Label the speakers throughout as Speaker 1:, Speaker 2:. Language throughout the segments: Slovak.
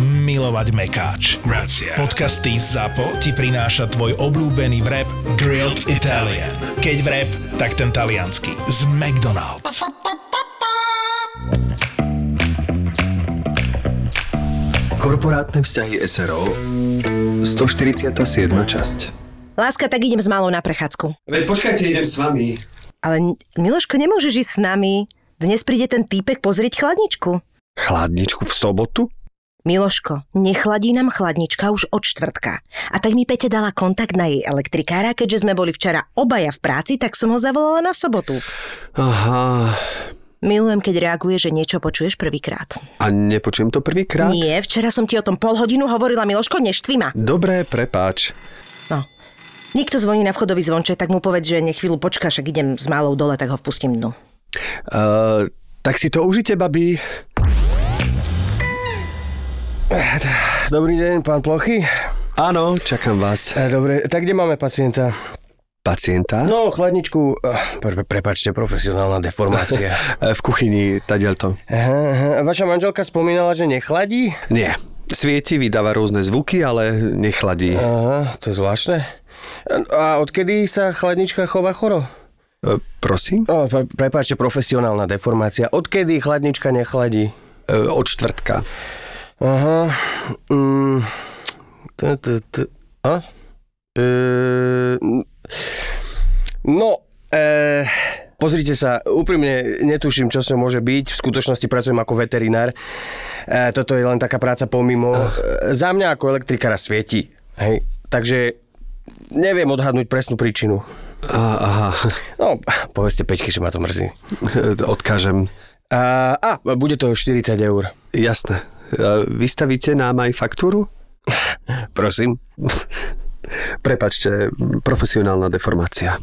Speaker 1: milovať mekáč. Grazie. Podcasty ZAPO ti prináša tvoj obľúbený vrep Grilled Italian. Keď vrep, tak ten talianský. Z McDonald's.
Speaker 2: Korporátne vzťahy SRO 147. časť
Speaker 3: Láska, tak idem s malou na prechádzku.
Speaker 4: Veď počkajte, idem s vami.
Speaker 3: Ale Miloško, nemôžeš ísť s nami. Dnes príde ten týpek pozrieť chladničku.
Speaker 2: Chladničku v sobotu?
Speaker 3: Miloško, nechladí nám chladnička už od štvrtka. A tak mi Pete dala kontakt na jej elektrikára, keďže sme boli včera obaja v práci, tak som ho zavolala na sobotu.
Speaker 2: Aha.
Speaker 3: Milujem, keď reaguje, že niečo počuješ prvýkrát.
Speaker 2: A nepočujem to prvýkrát?
Speaker 3: Nie, včera som ti o tom pol hodinu hovorila, Miloško, neštvi ma.
Speaker 2: Dobre, prepáč.
Speaker 3: No. Niekto zvoní na vchodový zvonček, tak mu povedz, že nech chvíľu počká, však idem s malou dole, tak ho vpustím dnu.
Speaker 2: Uh, tak si to užite, babi.
Speaker 5: Dobrý deň, pán Plochy.
Speaker 2: Áno, čakám vás.
Speaker 5: E, Dobre, tak kde máme pacienta?
Speaker 2: Pacienta?
Speaker 5: No, chladničku, eh, pre, prepačte, profesionálna deformácia.
Speaker 2: v kuchyni, tadiaľto.
Speaker 5: Aha, aha. A Vaša manželka spomínala, že nechladí?
Speaker 2: Nie. Svieti, vydáva rôzne zvuky, ale nechladí.
Speaker 5: Aha, to je zvláštne. A odkedy sa chladnička chová choro?
Speaker 2: E, prosím?
Speaker 5: O, pre, prepáčte, profesionálna deformácia. Odkedy chladnička nechladí?
Speaker 2: E, od štvrtka.
Speaker 5: Aha. Mm. T- t- t- A? E, no, e, pozrite sa, úprimne netuším, čo s ňou môže byť. V skutočnosti pracujem ako veterinár. E, toto je len taká práca pomimo. E, za mňa ako elektrikára svieti. Hej. Takže neviem odhadnúť presnú príčinu.
Speaker 2: A, aha,
Speaker 5: No, povedzte Peťke, že ma to mrzí.
Speaker 2: odkážem.
Speaker 5: A, a bude to 40 eur.
Speaker 2: Jasné. Vystavíte nám aj faktúru?
Speaker 5: Prosím.
Speaker 2: Prepačte, profesionálna deformácia.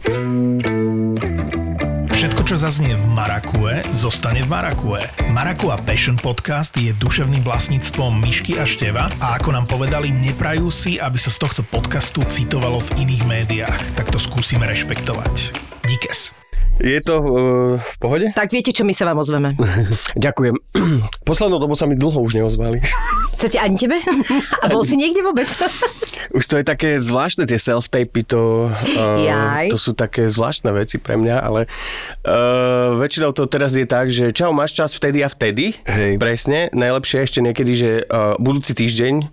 Speaker 1: Všetko, čo zaznie v Marakue, zostane v Marakue. Marakua Passion Podcast je duševným vlastníctvom Myšky a Števa a ako nám povedali, neprajú si, aby sa z tohto podcastu citovalo v iných médiách. Tak to skúsime rešpektovať. Díkes.
Speaker 5: Je to uh, v pohode?
Speaker 3: Tak viete, čo my sa vám ozveme.
Speaker 5: Ďakujem. Poslednou dobu sa mi dlho už neozvali.
Speaker 3: Chcete ani tebe? A bol si niekde vôbec?
Speaker 5: Už to je také zvláštne, tie self-tapy, to, uh,
Speaker 3: Jaj.
Speaker 5: to sú také zvláštne veci pre mňa, ale uh, väčšinou to teraz je tak, že čau, máš čas vtedy a vtedy.
Speaker 2: Hej.
Speaker 5: Presne. Najlepšie ešte niekedy, že uh, budúci týždeň.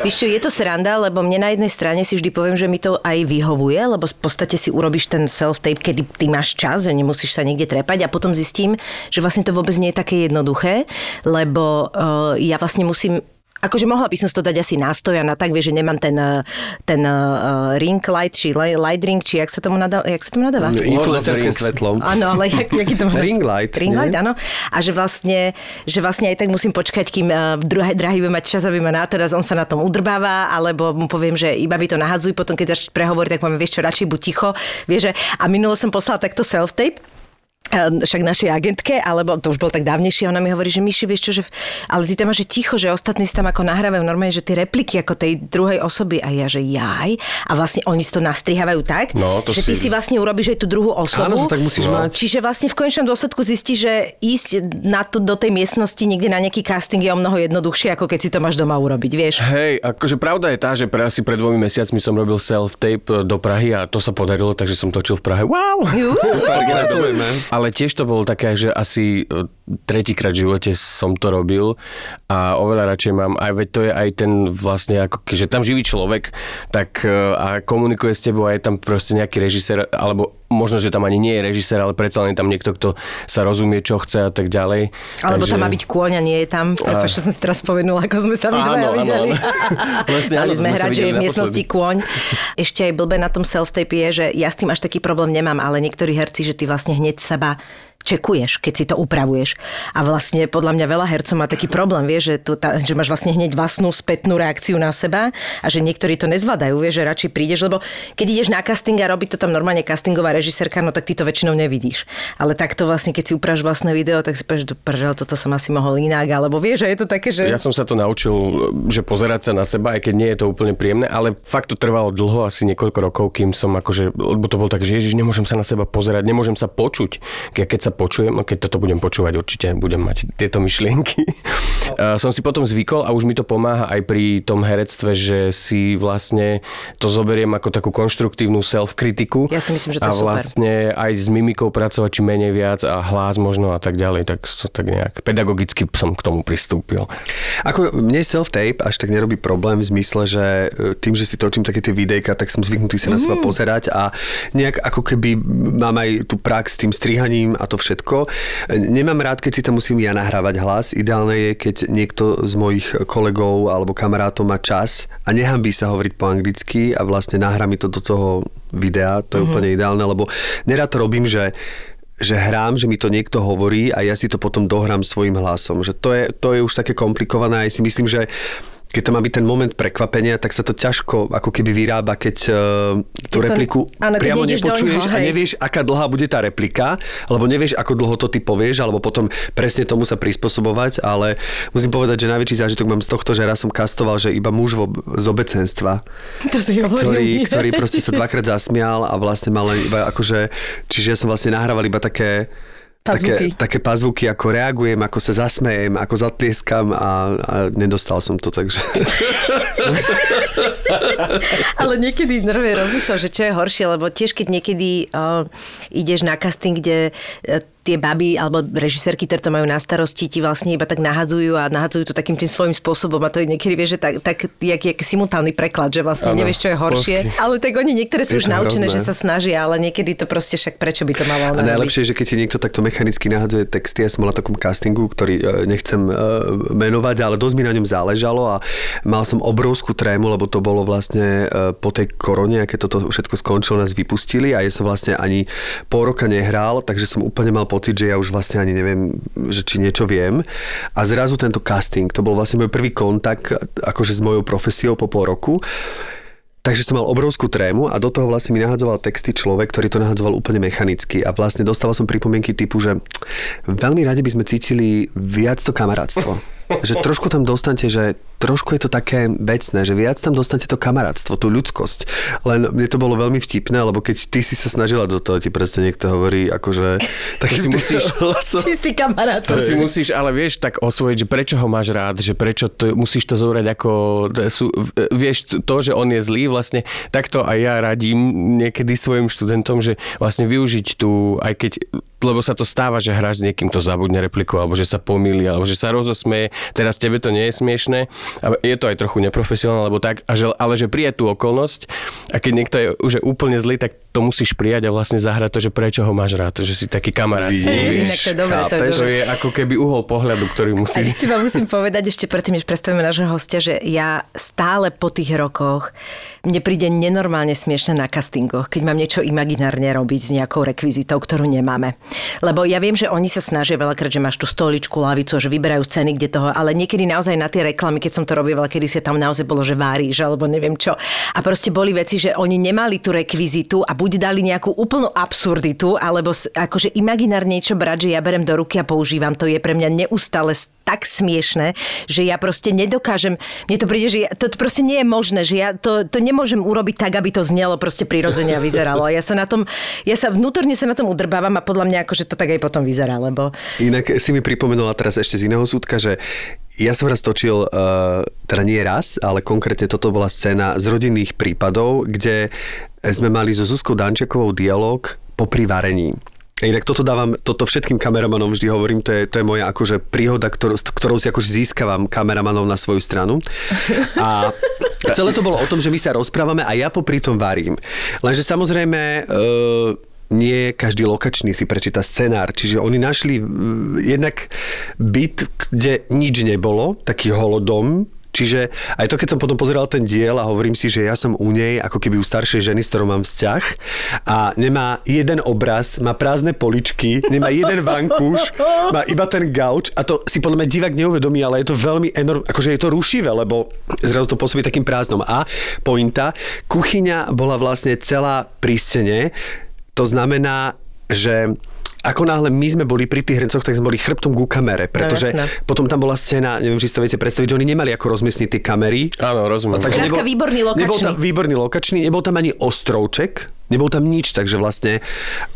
Speaker 3: Víš čo, je to sranda, lebo mne na jednej strane si vždy poviem, že mi to aj vyhovuje, lebo v podstate si urobíš ten self-tape, kedy ty máš čas, že nemusíš sa niekde trepať a potom zistím, že vlastne to vôbec nie je také jednoduché, lebo uh, ja vlastne musím Akože mohla by som si to dať asi nastoj a na tak, vieš, že nemám ten, eh, ten uh, ring light, či li- light ring, či jak sa tomu nadáva? Jak sa tomu nadáva?
Speaker 2: Influencerské
Speaker 5: Rings.
Speaker 2: svetlo.
Speaker 3: Áno, ale jak, jaký to má?
Speaker 2: Ring light,
Speaker 3: Ring light, áno. A že vlastne, že vlastne aj tak musím počkať, kým uh, druhé drahý bude mať časový má teraz on sa na tom udrbáva, alebo mu poviem, že iba mi to nahadzuj, potom keď začne prehovoriť, tak poviem, vieš čo, radšej buď ticho. Vieš, že, a minulo som poslala takto self-tape, eh, však našej agentke, alebo to už bol tak dávnejšie, ona mi hovorí, že Myši, vieš čo, že, ale ty tam máš, že ticho, že ostatní si tam ako nahrávajú normálne, že tie repliky ako tej druhej osoby a ja, že jaj. A vlastne oni si to nastrihávajú tak,
Speaker 5: No, to
Speaker 3: že ty
Speaker 5: si-
Speaker 3: si vlastne urobíš aj tú druhú osobu.
Speaker 2: Áno, to tak musíš
Speaker 5: No.
Speaker 2: mať.
Speaker 3: Čiže vlastne v konečnom dôsledku zistí, že ísť na to, do tej miestnosti niekde na nejaký casting je o mnoho jednoduchšie, ako keď si to máš doma urobiť, vieš.
Speaker 5: Hej, akože pravda je tá, že pre, asi pred dvomi mesiacmi som robil self-tape do Prahy a to sa podarilo, takže som točil v Prahe. Wow!
Speaker 2: Super, gratulujeme.
Speaker 5: Ale tiež to bolo také, že asi e, tretíkrát v živote som to robil a oveľa radšej mám, aj veď to je aj ten vlastne, ako že tam živý človek, tak e, a komunikuje s tebou a je tam proste nejaký režisér, alebo možno, že tam ani nie je režisér, ale predsa len tam niekto, kto sa rozumie, čo chce a tak ďalej.
Speaker 3: Alebo tam má byť kôň a nie je tam. Prepač, čo som si teraz spomenula, ako sme sa my
Speaker 5: Áno,
Speaker 3: dvaja
Speaker 5: áno,
Speaker 3: videli.
Speaker 5: áno. Vlastne áno,
Speaker 3: Mali sme
Speaker 5: sme
Speaker 3: hrať, že je v miestnosti kôň. Ešte aj blbé na tom self-tape je, že ja s tým až taký problém nemám, ale niektorí herci, že ty vlastne hneď seba čekuješ, keď si to upravuješ. A vlastne podľa mňa veľa hercov má taký problém, vieš, že, tá, že máš vlastne hneď vlastnú spätnú reakciu na seba a že niektorí to nezvládajú, vieš, že radšej prídeš, lebo keď ideš na casting a robí to tam normálne castingová režisérka, no tak ty to väčšinou nevidíš. Ale takto vlastne, keď si upravíš vlastné video, tak si povieš, prdel, toto som asi mohol inak, alebo vieš, že je to také, že...
Speaker 5: Ja som sa to naučil, že pozerať sa na seba, aj keď nie je to úplne príjemné, ale fakt to trvalo dlho, asi niekoľko rokov, kým som akože, lebo to bol tak, že ježiš, nemôžem sa na seba pozerať, nemôžem sa počuť. Keď sa počujem, keď toto budem počúvať, určite budem mať tieto myšlienky. No. som si potom zvykol a už mi to pomáha aj pri tom herectve, že si vlastne to zoberiem ako takú konštruktívnu self-kritiku.
Speaker 3: Ja si myslím, že to
Speaker 5: a
Speaker 3: je super.
Speaker 5: vlastne aj s mimikou pracovať, či menej viac a hlas možno a tak ďalej, tak, to, tak nejak pedagogicky som k tomu pristúpil.
Speaker 4: Ako mne self-tape až tak nerobí problém v zmysle, že e, tým, že si točím také tie videjka, tak som zvyknutý sa na seba
Speaker 3: Mhm.
Speaker 4: pozerať a nejak ako keby mám aj tú prax s tým strihaním a to všetko. Nemám rád, keď si tam musím ja nahrávať hlas. Ideálne je, keď niekto z mojich kolegov alebo kamarátov má čas a nehambí sa hovoriť po anglicky a vlastne nahrá mi to do toho videa. To je
Speaker 3: Mhm.
Speaker 4: úplne ideálne, lebo nerad to robím, že že hrám, že mi to niekto hovorí a ja si to potom dohrám svojim hlasom. Že to je, to je už také komplikované a ja si myslím, že keď tam má byť ten moment prekvapenia, tak sa to ťažko ako keby vyrába, keď uh, tú
Speaker 3: Keď to-
Speaker 4: repliku
Speaker 3: áno, keď
Speaker 4: priamo nepočuješ
Speaker 3: ňoho,
Speaker 4: a nevieš, aká dlhá bude tá replika, alebo nevieš, ako dlho to ty povieš, alebo potom presne tomu sa prispôsobovať, ale musím povedať, že najväčší zážitok mám z tohto, že raz som kastoval, že iba muž vo, z obecenstva,
Speaker 3: To si
Speaker 4: ktorý, ktorý proste sa dvakrát zasmial a vlastne mal iba akože, čiže ja som vlastne nahrával iba také
Speaker 3: Pazvuky.
Speaker 4: Také, také pazvuky, ako reagujem, ako sa zasmejem, ako zatlieskam a, a nedostal som to, takže...
Speaker 3: Ale niekedy nervie rozmýšľam, že čo je horšie, lebo tiež keď niekedy uh, ideš na casting, kde uh, tie baby alebo režisérky, ktoré to majú na starosti, ti vlastne iba tak nahadzujú a nahadzujú to takým tým svojím spôsobom a to je niekedy, vieš, že tak, tak jak, jak simultánny preklad, že vlastne
Speaker 4: Áno,
Speaker 3: nevieš, čo je horšie.
Speaker 4: polsky.
Speaker 3: Ale tak oni niektoré sú
Speaker 4: Je
Speaker 3: už naučené,
Speaker 4: hrozné.
Speaker 3: že sa snažia, ale niekedy to proste však prečo by to malo
Speaker 4: A
Speaker 3: robiť?
Speaker 4: najlepšie že keď ti niekto takto mechanicky nahadzuje texty, ja som mal na takom castingu, ktorý e, nechcem e, menovať, ale dosť mi na ňom záležalo a mal som obrovskú trému, lebo to bolo vlastne e, po tej korone, keď toto všetko skončilo, nás vypustili a ja som vlastne ani pol roka nehral, takže som úplne mal pocit, že ja už vlastne ani neviem, že či niečo viem. A zrazu tento casting, to bol vlastne môj prvý kontakt akože s mojou profesiou po pol roku. Takže som mal obrovskú trému a do toho vlastne mi nahadzoval texty človek, ktorý to nahadzoval úplne mechanicky a vlastne dostával som pripomienky typu, že veľmi radi by sme cítili viac to kamarátstvo. Že trošku tam dostanete, že trošku je to také vecné, že viac tam dostanete to kamarátstvo, tú ľudskosť. Len mne to bolo veľmi vtipné, lebo keď ty si sa snažila do toho, ti proste niekto hovorí, akože... Tak
Speaker 5: si musíš-
Speaker 3: Čistý kamarát.
Speaker 5: To si musíš ale vieš tak osvojiť, že prečo ho máš rád, že prečo to, musíš to zobrať ako, sú, vieš to, že on je zlý, vlastne takto aj ja radím niekedy svojim študentom, že vlastne využiť tú, aj keď lebo sa to stáva, že hráš s niekým, to zabudne repliku, alebo že sa pomýli, alebo že sa rozosmeje. Teraz tebe to nie je smiešné. A je to aj trochu neprofesionálne, alebo tak, a že, ale že prijať tú okolnosť a keď niekto je už úplne zlý, tak to musíš prijať a vlastne zahrať to, že prečo ho máš rád, že si taký kamarát. vieš.
Speaker 3: inak to je dobré, to je?
Speaker 5: To je ako keby uhol pohľadu, ktorý
Speaker 3: A
Speaker 5: musíš...
Speaker 3: ešte vám musím povedať, ešte predtým, než predstavíme nášho hostia, že ja stále po tých rokoch, mne príde nenormálne smiešne na castingoch, keď mám niečo imaginárne robiť s nejakou rekvizitou, ktorú nemáme. Lebo ja viem, že oni sa snažia veľakrát, že máš tú stoličku, lavicu, že vyberajú scény, kde toho, ale niekedy naozaj na tie reklamy, keď som to robila, kedy sa tam naozaj bolo, že váriš, alebo neviem čo. A proste boli veci, že oni nemali tú rekvizitu a buď dali nejakú úplnú absurditu, alebo akože imaginárne niečo brať, že ja berem do ruky a používam. To je pre mňa neustále tak smiešne, že ja proste nedokážem, mne to príde, že ja, to proste nie je možné, že ja to, to nemôžem urobiť tak, aby to znelo proste prirodzene a vyzeralo. Ja sa na tom, ja sa vnútorne sa na tom udrbávam a podľa mňa akože to tak aj potom vyzerá, lebo
Speaker 4: Inak si mi pripomenula teraz ešte z iného súdka, že ja som raz točil, uh, teda nie raz, ale konkrétne toto bola scéna z rodinných prípadov, kde sme mali so Zuzkou Dančekovou dialog po privarení. Inak toto dávam, toto všetkým kameramanom vždy hovorím, to je, to je moja akože príhoda, ktorú, s ktorou si akože získavam kameramanov na svoju stranu. A celé to bolo o tom, že my sa rozprávame a ja popri tom varím. Lenže samozrejme... Uh, nie každý lokačný si prečíta scenár, čiže oni našli mm, jednak byt, kde nič nebolo, taký holodom, Čiže aj to, keď som potom pozeral ten diel a hovorím si, že ja som u nej ako keby u staršej ženy, s ktorou mám vzťah a nemá jeden obraz, má prázdne poličky, nemá jeden vankúš, má iba ten gauč a to si podľa mňa divák neuvedomí, ale je to veľmi enorm, akože je to rušivé, lebo zrazu to pôsobí takým prázdnom. A pointa, kuchyňa bola vlastne celá pri scéne, to znamená, že ako náhle my sme boli pri tých hrncoch, tak sme boli chrbtom ku kamere, pretože
Speaker 3: No,
Speaker 4: potom tam bola scéna, neviem, či si to viete predstaviť, že oni nemali ako rozmiestniť tie kamery.
Speaker 5: Áno, rozumiem.
Speaker 4: Takže
Speaker 3: Skrátka výborný
Speaker 4: Nebol
Speaker 3: lokačný.
Speaker 4: tam výborný lokačný, nebol tam ani ostrovček, nebol tam nič, takže vlastne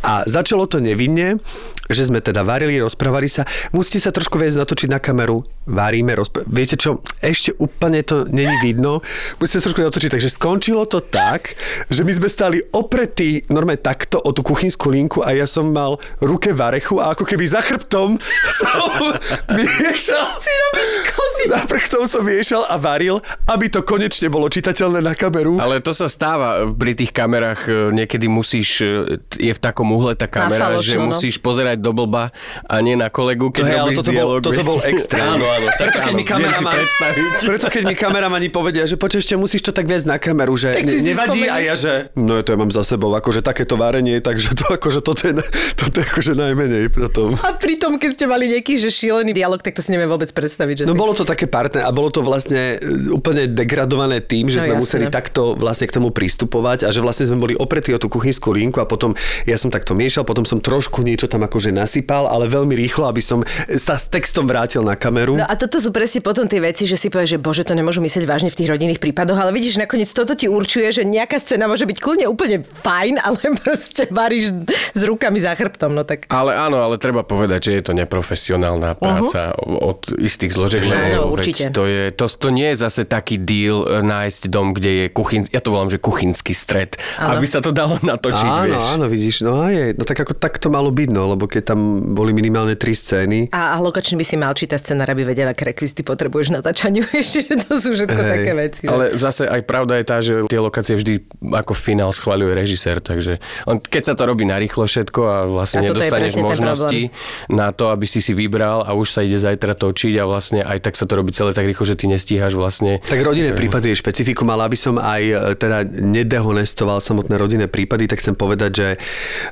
Speaker 4: a začalo to nevinne, že sme teda varili, rozprávali sa. Musíte sa trošku viac natočiť na kameru, varíme, rozpr- Viete čo, ešte úplne to není vidno. Musíte sa trošku natočiť, takže skončilo to tak, že my sme stali opretí normálne takto o tú kuchynskú linku a ja som mal ruke v arechu a ako keby za chrbtom som viešal.
Speaker 3: Si robíš kozy.
Speaker 4: Chrbtom som viešal a varil, aby to konečne bolo čitateľné na kameru.
Speaker 5: Ale to sa stáva pri tých kamerách, e, niekedy musíš, e, je v takom uhle tá kamera,
Speaker 3: falošno,
Speaker 5: že
Speaker 3: no.
Speaker 5: musíš pozerať do blba a nie na kolegu, keď
Speaker 4: To
Speaker 5: robíš
Speaker 4: toto bol-
Speaker 5: dialog.
Speaker 4: toto bol extrém.
Speaker 5: áno, áno. Tak
Speaker 4: Preto keď
Speaker 5: áno,
Speaker 4: mi kameraman,
Speaker 5: predstaviť.
Speaker 4: preto keď mi kameramani povedia, že počkaj, ešte musíš to tak viac na kameru, že
Speaker 3: Tak
Speaker 4: ne, nevadí a ja, že no to ja mám za sebou, akože takéto várenie, takže to akože toto je, toto je akože najmenej potom.
Speaker 3: A pritom, keď ste mali nejaký že šílený dialog, tak to si neviem vôbec predstaviť. Že
Speaker 4: No
Speaker 3: si...
Speaker 4: bolo to také partner a bolo to vlastne e, úplne degradované tým, že
Speaker 3: No
Speaker 4: sme
Speaker 3: jasné.
Speaker 4: museli takto vlastne k tomu pristupovať a že vlastne sme boli opretí o tú kuchynskú linku a potom ja som takto miešal, potom som trošku niečo tam akože nasypal, ale veľmi rýchlo, aby som sa s textom vrátil na kameru.
Speaker 3: No a toto sú presne potom tie veci, že si povieš, že bože, to nemôžu myslieť vážne v tých rodinných prípadoch, ale vidíš, nakoniec toto ti určuje, že nejaká scéna môže byť kľudne úplne fajn, ale proste varíš s rukami za chrbtom, no tak...
Speaker 5: Ale áno, ale treba povedať, že je to neprofesionálna práca uh-huh. od istých zložiek,
Speaker 3: Áno,
Speaker 5: lebo
Speaker 3: určite.
Speaker 5: veď to, je, to, to nie je zase taký deal e, nájsť dom, kde je kuchyn, ja to volám, že kuchynský stred,
Speaker 3: Áno.
Speaker 5: aby sa to dalo natočiť,
Speaker 4: áno,
Speaker 5: vieš.
Speaker 4: áno, vidíš, no a je, no tak ako tak to malo byť, no, lebo keď tam boli minimálne tri scény,
Speaker 3: A, a lokačný by si mal čítať scenár, aby vedela, aké rekvizity potrebuješ na natáčaniu. Ešte, že to sú všetko
Speaker 4: Hej.
Speaker 3: také veci. Že...
Speaker 5: Ale zase aj pravda je tá, že tie lokácie vždy ako finál schváľuje režisér, takže on, keď sa to robí na rýchlo všetko a vlastne
Speaker 3: A
Speaker 5: nedostaneš možnosti na to, aby si si vybral a už sa ide zajtra točiť a vlastne aj tak sa to robí celé tak rýchlo, že ty nestíhaš vlastne.
Speaker 4: Tak rodinné prípady je špecifikum, ale aby som aj e, teda nedehonestoval samotné rodinné prípady, tak chcem povedať, že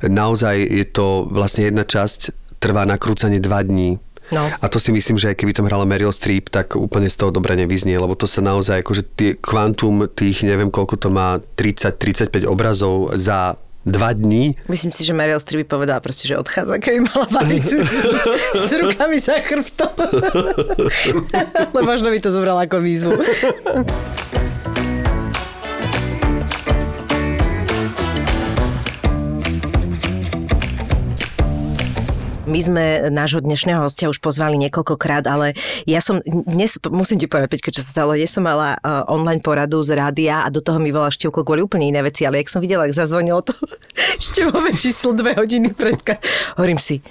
Speaker 4: naozaj je to vlastne jedna časť trvá nakrúcanie dva dní.
Speaker 3: No.
Speaker 4: A to si myslím, že aj keby tam hrala Meryl Streep, tak úplne z toho dobre nevyznie, lebo to sa naozaj, akože tie kvantum tých, neviem koľko to má, 30-35 obrazov za dva dní.
Speaker 3: Myslím si, že Meryl Streep by povedala proste, že odchádza, keby mala variť s, rukami za chrbtom. Ale možno by to zobrala ako výzvu. My sme nášho dnešného hostia už pozvali niekoľkokrát, ale ja som dnes, musím ti povedať, Peťko, čo sa stalo, ja som mala uh, online poradu z rádia a do toho mi volá Števko kvôli úplne iné veci, ale jak som videla, ak zazvonilo to števové číslo dve hodiny predka, hovorím si,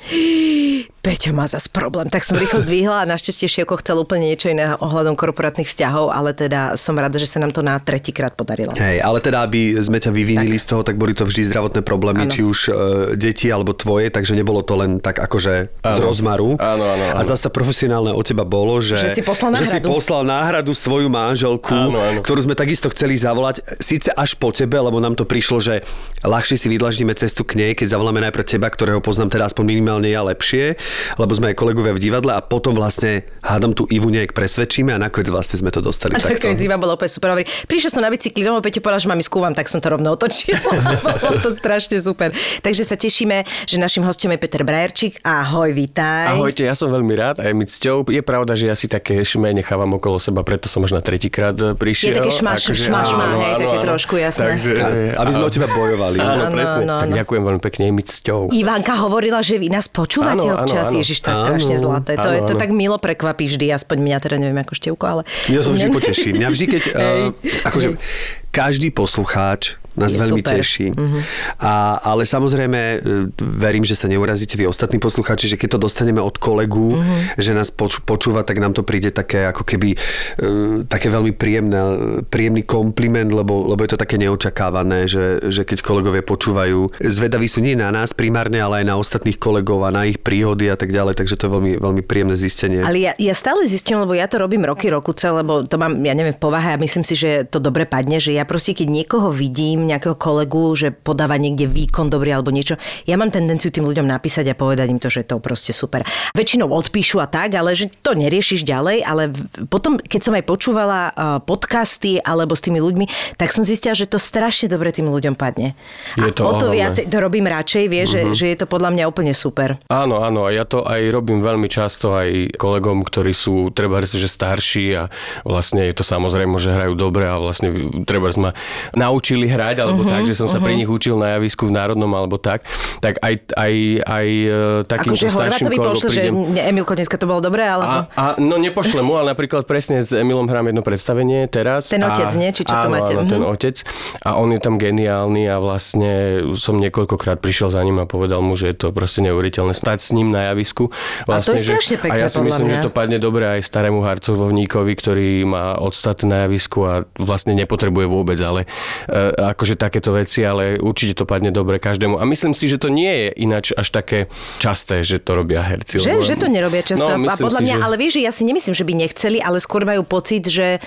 Speaker 3: Peťo má zas problém, tak som rýchlo zdvihla a našťastie Števko chcel úplne niečo iné ohľadom korporátnych vzťahov, ale teda som rada, že sa nám to na tretíkrát podarilo.
Speaker 4: Hej, ale teda, aby sme ťa vyvinili z toho, tak boli to vždy zdravotné problémy,
Speaker 3: Áno.
Speaker 4: či už e, deti alebo tvoje, takže nebolo to len tak akože z
Speaker 5: Áno.
Speaker 4: rozmaru.
Speaker 5: Áno, áno.
Speaker 4: A zasa profesionálne od teba bolo, že,
Speaker 3: Že si poslal
Speaker 4: že si
Speaker 3: náhradu.
Speaker 4: poslal náhradu svoju manželku,
Speaker 5: Áno, áno.
Speaker 4: ktorú sme takisto chceli zavolať, síce až po tebe, lebo nám to prišlo, že ľahšie si vydlaždíme cestu k nej, keď zavoláme najprv teba, ktorého poznám teda aspoň minimálne ja lepšie, lebo sme aj kolegovia v divadle a potom vlastne hádam tú Ivu nejak presvedčíme a nakoniec vlastne sme to dostali
Speaker 3: A
Speaker 4: takto.
Speaker 3: nakoniec Iva bolo úplne super. Hovorí, prišiel som na bicykli domov, Peťo povedal, že mám vám, tak som to rovno otočila. bolo to strašne super. Takže sa tešíme, že našim hostom je Peter Brajerčík. Ahoj, vítaj.
Speaker 5: Ahojte, ja som veľmi rád a je mi cťou. Je pravda, že ja si také šme nechávam okolo seba, preto som až na tretíkrát e, prišiel.
Speaker 3: Je také šmaš-
Speaker 5: Akože
Speaker 3: šmašma,
Speaker 5: áno,
Speaker 3: hej,
Speaker 5: áno,
Speaker 3: také
Speaker 5: áno.
Speaker 3: trošku, jasné.
Speaker 5: Takže,
Speaker 4: A- aby sme o teba bojovali.
Speaker 5: Áno,
Speaker 3: Áno,
Speaker 5: presne.
Speaker 3: áno,
Speaker 5: tak
Speaker 3: áno.
Speaker 5: ďakujem veľmi pekne, je mi cťou.
Speaker 3: Ivanka hovorila, že vy nás počúvate
Speaker 5: Áno, áno,
Speaker 3: občas.
Speaker 5: áno.
Speaker 3: Ježiš, to je
Speaker 4: Áno,
Speaker 3: strašne zlaté. To, je,
Speaker 5: áno,
Speaker 3: to
Speaker 5: áno.
Speaker 3: tak milo prekvapí vždy, aspoň mňa, teda neviem ako števko, ale...
Speaker 4: Mňa to vždy poteší. Mňa vždy, keď... Uh, akože každý poslucháč nás
Speaker 3: Je
Speaker 4: veľmi
Speaker 3: super.
Speaker 4: teší. A, ale samozrejme, e, verím, že sa neurazíte vy ostatní poslucháči, že keď to dostaneme od kolegu, že nás poč- počúva, tak nám to príde také ako keby e, také veľmi príjemné, príjemný kompliment, lebo, lebo je to také neočakávané, že, že keď kolegovia počúvajú, zvedaví sú nie na nás primárne, ale aj na ostatných kolegov a na ich príhody a tak ďalej, takže to je veľmi, veľmi príjemné zistenie.
Speaker 3: Ale ja, ja stále zistujem, lebo ja to robím roky, rokuce, lebo to mám, ja neviem, v povahe a myslím si, že to dobre padne, že ja proste, keď niekoho vidím, nejakého kolegu, že podáva niekde výkon dobrý alebo niečo, ja mám tendenciu tým ľuďom napísať a povedať im to, že je to proste super. Väčšinou odpíšu a tak, ale že to neriešiš ďalej, ale potom, keď som aj počúvala uh, podcasty alebo s tými ľuďmi, tak som zistila, že to strašne dobre tým ľuďom padne.
Speaker 5: Je
Speaker 3: a
Speaker 5: to
Speaker 3: o to viacej to robím radšej, vie,
Speaker 5: Mhm.
Speaker 3: že, že je to podľa mňa úplne super.
Speaker 5: Áno, áno, a ja to aj robím veľmi často aj kolegom, ktorí sú treba že starší a vlastne je to samozrejme, že hrajú dobre a vlastne treba ma naučili hrať alebo uh-huh, tak, že som sa pri nich učil na javisku v Národnom alebo tak, tak aj, aj, aj e, takýmto
Speaker 3: Akože
Speaker 5: starším kolegom
Speaker 3: pošle, že
Speaker 5: prídem.
Speaker 3: ne, Emilko, dneska to bolo dobré, alebo...
Speaker 5: A, a no nepošle mu, ale napríklad presne s Emilom hrám jedno predstavenie teraz.
Speaker 3: Ten otec,
Speaker 5: a,
Speaker 3: nie? Či čo to
Speaker 5: áno,
Speaker 3: máte?
Speaker 5: Áno, ten
Speaker 3: Mhm.
Speaker 5: otec. A on je tam geniálny a vlastne som niekoľkokrát prišiel za ním a povedal mu, že je to proste neuveriteľné stať s ním na javisku.
Speaker 3: A to je
Speaker 5: Vlastne, že-
Speaker 3: strašne pekné,
Speaker 5: A ja si myslím,
Speaker 3: mňa.
Speaker 5: že to padne dobre aj starému harcovovníkovi, ktorý má odstat na javisku a vlastne nepotrebuje vôbec, ale e, akože takéto veci, ale určite to padne dobre každému. A myslím si, že to nie je ináč až také časté, že to robia herci.
Speaker 3: Že,
Speaker 5: lebo-
Speaker 3: že to nerobia často.
Speaker 5: No,
Speaker 3: a podľa
Speaker 5: si,
Speaker 3: mňa,
Speaker 5: že...
Speaker 3: ale vieš, ja si nemyslím, že by nechceli, ale skôr majú pocit, že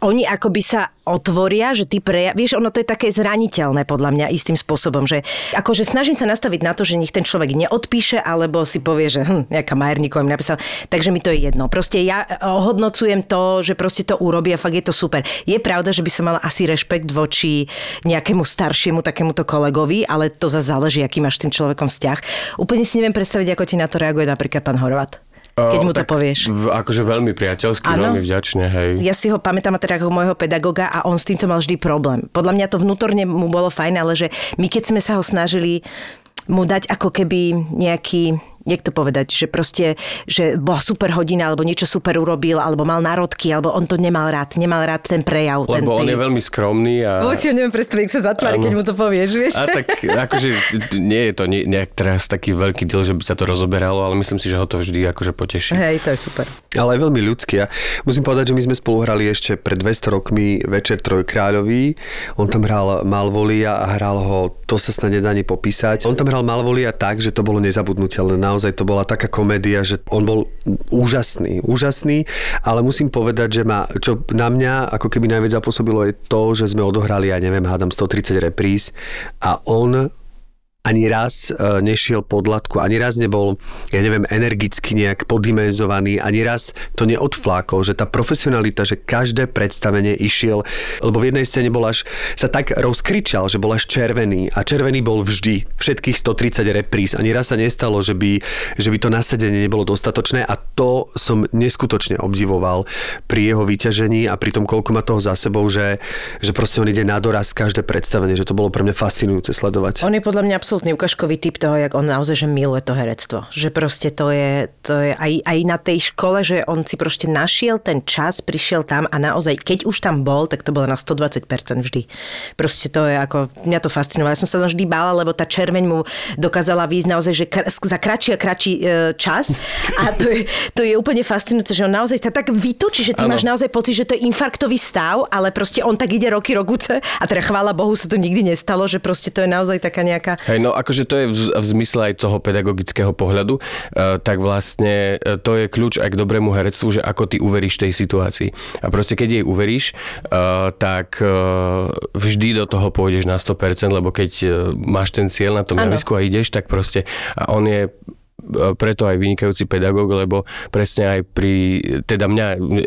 Speaker 3: oni akoby sa otvoria, že ty preja... Vieš, ono to je také zraniteľné podľa mňa istým spôsobom, že akože snažím sa nastaviť na to, že nech ten človek neodpíše, alebo si povie, že hm, nejaká Majerníková mi napísala, takže mi to je jedno. Proste ja ohodnocujem to, že proste to urobí a fakt je to super. Je pravda, že by som mala asi rešpekt voči nejakému staršiemu takémuto kolegovi, ale to za záleží, aký máš s tým človekom vzťah. Úplne si neviem predstaviť, ako ti na to reaguje napríklad pán Horvat. Keď mu to povieš.
Speaker 5: V, akože veľmi priateľsky,
Speaker 3: Áno.
Speaker 5: veľmi vďačne, hej.
Speaker 3: Ja si ho pamätám teda ako môjho pedagoga a on s týmto mal vždy problém. Podľa mňa to vnútorne mu bolo fajn, ale že my keď sme sa ho snažili mu dať ako keby nejaký jak to povedať, že proste, že bola super hodina, alebo niečo super urobil, alebo mal národky, alebo on to nemal rád, nemal rád ten prejav. ten,
Speaker 5: Lebo on
Speaker 3: tej-
Speaker 5: je veľmi skromný a...
Speaker 3: Vôbec si ho neviem predstaviť, sa zatvári, keď mu to povieš, vieš?
Speaker 5: A tak akože nie je to nie, nejak teraz taký veľký deal, že by sa to rozoberalo, ale myslím si, že ho to vždy akože poteší.
Speaker 3: Hej, to je super.
Speaker 4: Ale aj veľmi ľudský. Ja musím povedať, že my sme spolu hrali ešte pred 200 rokmi Večer Trojkráľový. On tam hral Malvolia a hral ho, to sa snad nedá ani popísať. On tam hral Malvolia tak, že to bolo nezabudnutelné. Naozaj to bola taká komédia, že on bol úžasný, úžasný, ale musím povedať, že ma, čo na mňa ako keby najviac zapôsobilo je to, že sme odohrali, ja neviem, hádam 130 repríz a on ani raz e, nešiel pod latku, ani raz nebol, ja neviem, energicky nejak podimenzovaný, ani raz to neodflákol, že tá profesionalita, že každé predstavenie išiel, lebo v jednej scéne bol až, sa tak rozkričal, že bol až červený a červený bol vždy, všetkých 130 repríz. Ani raz sa nestalo, že by, že by to nasadenie nebolo dostatočné a to som neskutočne obdivoval pri jeho vyťažení a pri tom, koľko má toho za sebou, že, že proste on ide na doraz každé predstavenie, že to bolo pre mňa fascinujúce sledovať.
Speaker 3: On je podľa mňa absolútny ukážkový typ toho, jak on naozaj že miluje to herectvo. Že proste to je, to je aj, aj na tej škole, že on si proste našiel ten čas, prišiel tam a naozaj, keď už tam bol, tak to bolo na 120% vždy. Proste to je ako, mňa to fascinovalo. Ja som sa tam vždy bála, lebo tá červeň mu dokázala výjsť naozaj, že kr- za kratší a kratší e, čas. A to je, to je úplne fascinujúce, že on naozaj sa tak vytočí, že ty
Speaker 5: Áno.
Speaker 3: máš naozaj pocit, že to je infarktový stav, ale proste on tak ide roky, rokuce a teda chvála Bohu sa to nikdy nestalo, že proste to je naozaj taká nejaká
Speaker 5: Hej, no akože to je v, v zmysle aj toho pedagogického pohľadu, e, tak vlastne e, to je kľúč aj k dobrému herectvu, že ako ty uveríš tej situácii. A proste keď jej uveríš, e, tak e, vždy do toho pôjdeš na 100%, lebo keď e, máš ten cieľ na tom javisku a ideš, tak proste a on je preto aj vynikajúci pedagóg, lebo presne aj pri, teda mňa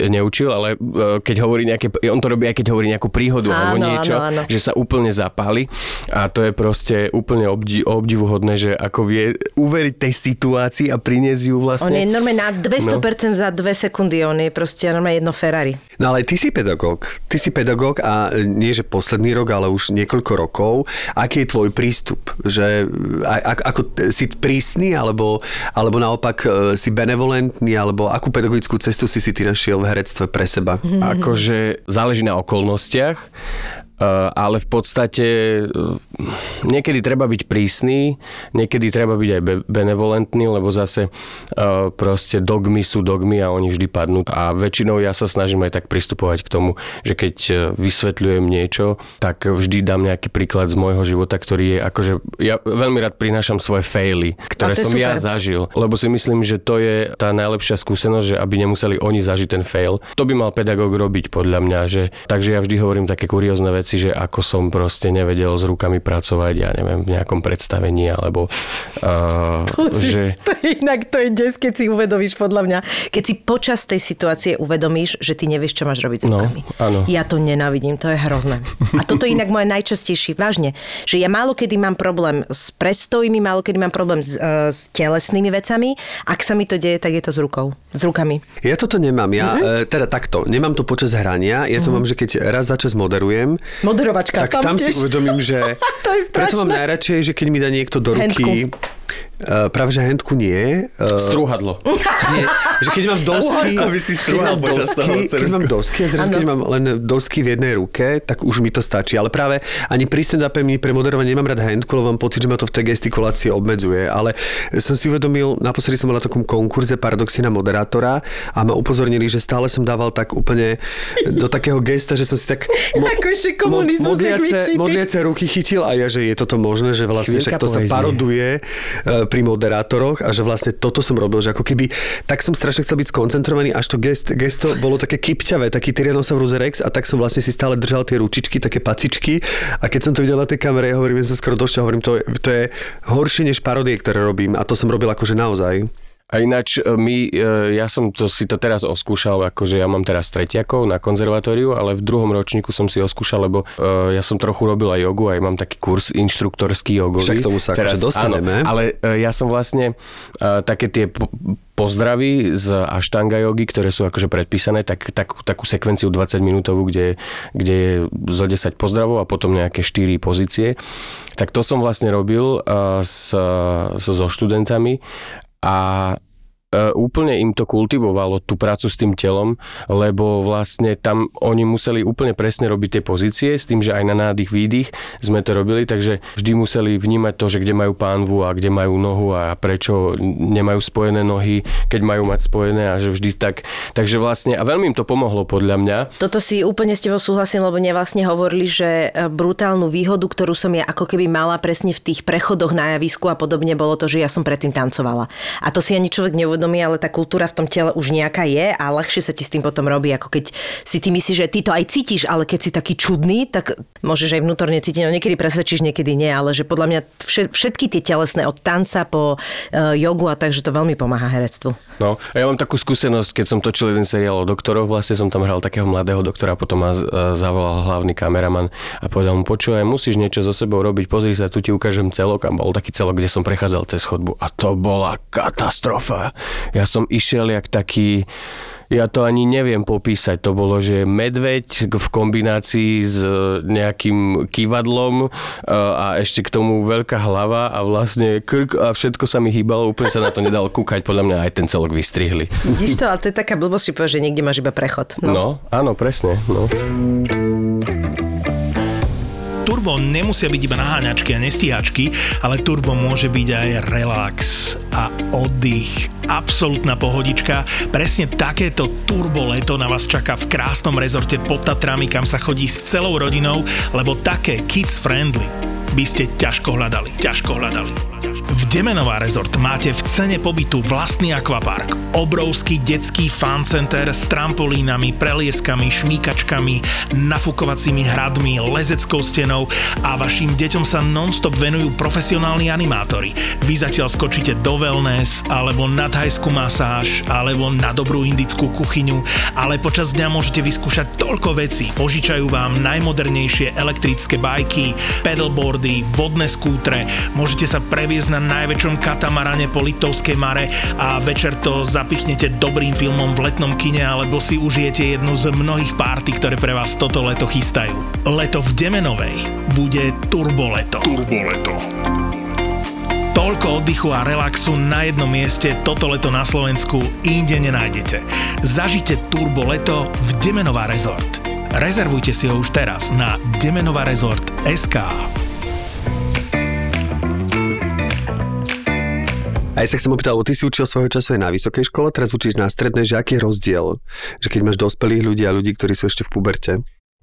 Speaker 5: neučil, ale e, keď hovorí nejaké, on to robí aj keď hovorí nejakú príhodu alebo
Speaker 3: Áno,
Speaker 5: niečo,
Speaker 3: áno, áno.
Speaker 5: že sa úplne zapáli a to je proste úplne obdi- obdivuhodné, že ako vie uveriť tej situácii a priniesť ju
Speaker 3: On
Speaker 5: vlastne.
Speaker 3: je normálne na 200% no. za dve sekundy, on je proste normálne jedno Ferrari.
Speaker 4: No ale ty si pedagóg. Ty si pedagóg a nie, že posledný rok, ale už niekoľko rokov. Aký je tvoj prístup? Že, a, a, ako si prísny, alebo, alebo naopak e, si benevolentný, alebo akú pedagogickú cestu si si ty našiel v herectve pre seba?
Speaker 3: Mhm.
Speaker 5: Akože záleží na okolnostiach. Ale v podstate uh, niekedy treba byť prísny, niekedy treba byť aj be- benevolentný, lebo zase uh, proste dogmy sú dogmy a oni vždy padnú. A väčšinou ja sa snažím aj tak pristupovať k tomu, že keď vysvetľujem niečo, tak vždy dám nejaký príklad z môjho života, ktorý je akože, ja veľmi rád prinášam svoje faily, ktoré som super. ja zažil, lebo si myslím, že to je tá najlepšia skúsenosť, že aby nemuseli oni zažiť ten fail. To by mal pedagóg robiť podľa mňa, že takže ja vždy hovorím také kuriózne veci, že ako som proste nevedel s rukami pracovať, ja neviem, v nejakom predstavení, alebo uh,
Speaker 3: to že... Si, to je inak, to je des, keď si uvedomíš podľa mňa, keď si počas tej situácie uvedomíš, že ty nevieš, čo máš robiť s no, rukami.
Speaker 5: No, áno.
Speaker 3: Ja to nenávidím, to je hrozné. A toto je inak moje najčastejšie, vážne, že ja málo kedy mám problém s prestojmi, málo kedy mám problém s, uh, s telesnými vecami. Ak sa mi to deje, tak je to s rukou, s rukami.
Speaker 4: Ja toto nemám. Ja, mm-hmm. teda takto, nemám to počas hrania. Ja to mm-hmm. mám, že keď raz za čas moderujem,
Speaker 3: Moderovačka,
Speaker 4: tak tam, tam si uvedomím, že
Speaker 3: to je
Speaker 4: preto mám najradšej, že keď mi dá niekto do ruky Handku Uh, práve, že handku nie.
Speaker 5: Uh, Strúhadlo.
Speaker 4: Nie, že keď mám dosky, aby si keď mám dosky, keď mám dosky a zrazu keď mám len dosky v jednej ruke, tak už mi to stačí. Ale práve ani pri stand mi pre moderovanie nemám rád handku, lebo mám pocit, že ma to v tej gestikulácii obmedzuje. Ale som si uvedomil, naposledy som mal na takom konkurze paradoxy na moderátora a ma upozornili, že stále som dával tak úplne do takého gesta, že som si tak
Speaker 3: mo, mo,
Speaker 4: modliace, modliace ruky chytil a ja, že je toto možné, že vlastne však to sa paroduje uh, pri moderátoroch a že vlastne toto som robil, že ako keby tak som strašne chcel byť skoncentrovaný, až to gest, gesto bolo také kypťavé, taký Tyrannosaurus Rex a tak som vlastne si stále držal tie ručičky, také pacičky a keď som to videl na tej kamere, ja hovorím, že sa skoro došťa, hovorím, to je, to je horšie než parodie, ktoré robím a to som robil akože naozaj.
Speaker 5: A ináč e, my, e, ja som to, si to teraz oskúšal, akože ja mám teraz tretiakov na konzervatóriu, ale v druhom ročníku som si oskúšal, lebo uh, ja som trochu robil aj jogu, aj mám taký kurz inštruktorský jogový.
Speaker 4: Však tomu sa teraz, akože dostaneme.
Speaker 5: Áno, ale uh, ja som vlastne uh, také tie pozdravy z Ashtanga jogy, ktoré sú akože predpísané, tak, tak, takú sekvenciu 20 minútovú, kde, kde je zo 10 pozdravov a potom nejaké 4 pozície. Tak to som vlastne robil uh, s, so študentami a E, úplne im to kultivovalo tú prácu s tým telom, lebo vlastne tam oni museli úplne presne robiť tie pozície s tým, že aj na nádych, výdych sme to robili, takže vždy museli vnímať to, že kde majú pánvu a kde majú nohu a prečo nemajú spojené nohy, keď majú mať spojené a že vždy tak. Takže vlastne, a veľmi im to pomohlo podľa mňa.
Speaker 3: Toto si úplne s tebou súhlasím, lebo mne vlastne hovorili, že e, brutálnu výhodu, ktorú som ja ako keby mala presne v tých prechodoch na javisku a podobne, bolo to, že ja som predtým tancovala. A to si ani človek neuvedomí uvedomí, ale tá kultúra v tom tele už nejaká je a ľahšie sa ti s tým potom robí, ako keď si ty myslíš, že ty to aj cítiš, ale keď si taký čudný, tak môžeš aj vnútorne cítiť, no niekedy presvedčíš, niekedy nie, ale že podľa mňa všetky tie telesné od tanca po uh, jogu a takže to veľmi pomáha herectvu.
Speaker 5: No, a ja mám takú skúsenosť, keď som točil jeden seriál o doktoroch, vlastne som tam hral takého mladého doktora, potom ma zavolal hlavný kameraman a povedal mu, počúvaj, musíš niečo so sebou robiť, pozri sa, tu ti ukážem celok a bol taký celok, kde som prechádzal cez chodbu a to bola katastrofa. Ja som išiel jak taký ja to ani neviem popísať. To bolo, že medveď v kombinácii s nejakým kývadlom e, a ešte k tomu veľká hlava a vlastne krk a všetko sa mi hýbalo. Úplne sa na to nedalo kúkať. Podľa mňa aj ten celok vystrihli.
Speaker 3: Vidíš to, ale to je taká blbosť, že niekde máš iba prechod.
Speaker 5: No, no áno, presne. No.
Speaker 1: Turbo nemusia byť iba naháňačky a nestíhačky, ale turbo môže byť aj relax a oddych. Absolutná pohodička. Presne takéto turbo leto na vás čaká v krásnom rezorte pod Tatrami, kam sa chodí s celou rodinou, lebo také kids friendly by ste ťažko hľadali. Ťažko hľadali. V Demenová rezort máte v cene pobytu vlastný akvapark, obrovský detský fan center s trampolínami, prelieskami, šmíkačkami, nafukovacími hradmi, lezeckou stenou a vašim deťom sa non-stop venujú profesionálni animátori. Vy zatiaľ skočíte do wellness, alebo na thajskú masáž, alebo na dobrú indickú kuchyňu, ale počas dňa môžete vyskúšať toľko vecí. Požičajú vám najmodernejšie elektrické bajky, pedalboard vody, vodné skútre, môžete sa previesť na najväčšom katamarane po Litovskej mare a večer to zapichnete dobrým filmom v letnom kine alebo si užijete jednu z mnohých párty, ktoré pre vás toto leto chystajú. Leto v Demenovej bude turboleto. Turboleto. Toľko oddychu a relaxu na jednom mieste toto leto na Slovensku inde nenájdete. Zažite turbo leto v Demenová rezort. Rezervujte si ho už teraz na demenovarezort.sk.
Speaker 4: A ja sa chcem opýtať, lebo ty si učil svojho času aj na vysokej škole, teraz učíš na strednej, že aký je rozdiel? Že keď máš dospelých ľudí a ľudí, ktorí sú ešte v puberte?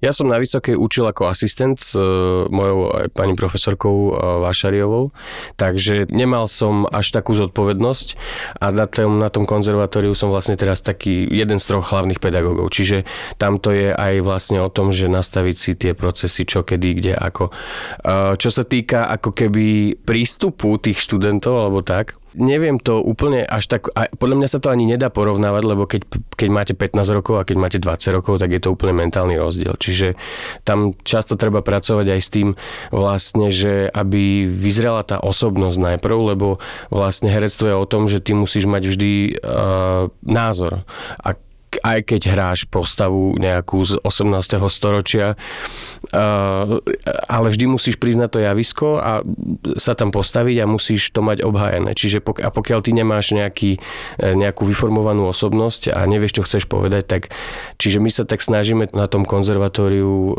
Speaker 5: Ja som na Vysokej učil ako asistent s e, mojou aj pani profesorkou e, Vášariovou, takže nemal som až takú zodpovednosť a na tom, na tom konzervatóriu som vlastne teraz taký jeden z troch hlavných pedagógov. Čiže tam to je aj vlastne o tom, že nastaviť si tie procesy, čo, kedy, kde, ako. E, čo sa týka ako keby prístupu tých študentov alebo tak, Neviem to úplne až tak, a podľa mňa sa to ani nedá porovnávať, lebo keď, keď máte 15 rokov a keď máte 20 rokov, tak je to úplne mentálny rozdiel. Čiže tam často treba pracovať aj s tým vlastne, že aby vyzrela tá osobnosť najprv, lebo vlastne herectvo je o tom, že ty musíš mať vždy uh, názor. A aj keď hráš postavu nejakú z 18. storočia, ale vždy musíš priznať to javisko a sa tam postaviť a musíš to mať obhájené. Čiže pok- a pokiaľ ty nemáš nejaký, e, nejakú vyformovanú osobnosť a nevieš, čo chceš povedať, tak čiže my sa tak snažíme na tom konzervatóriu e,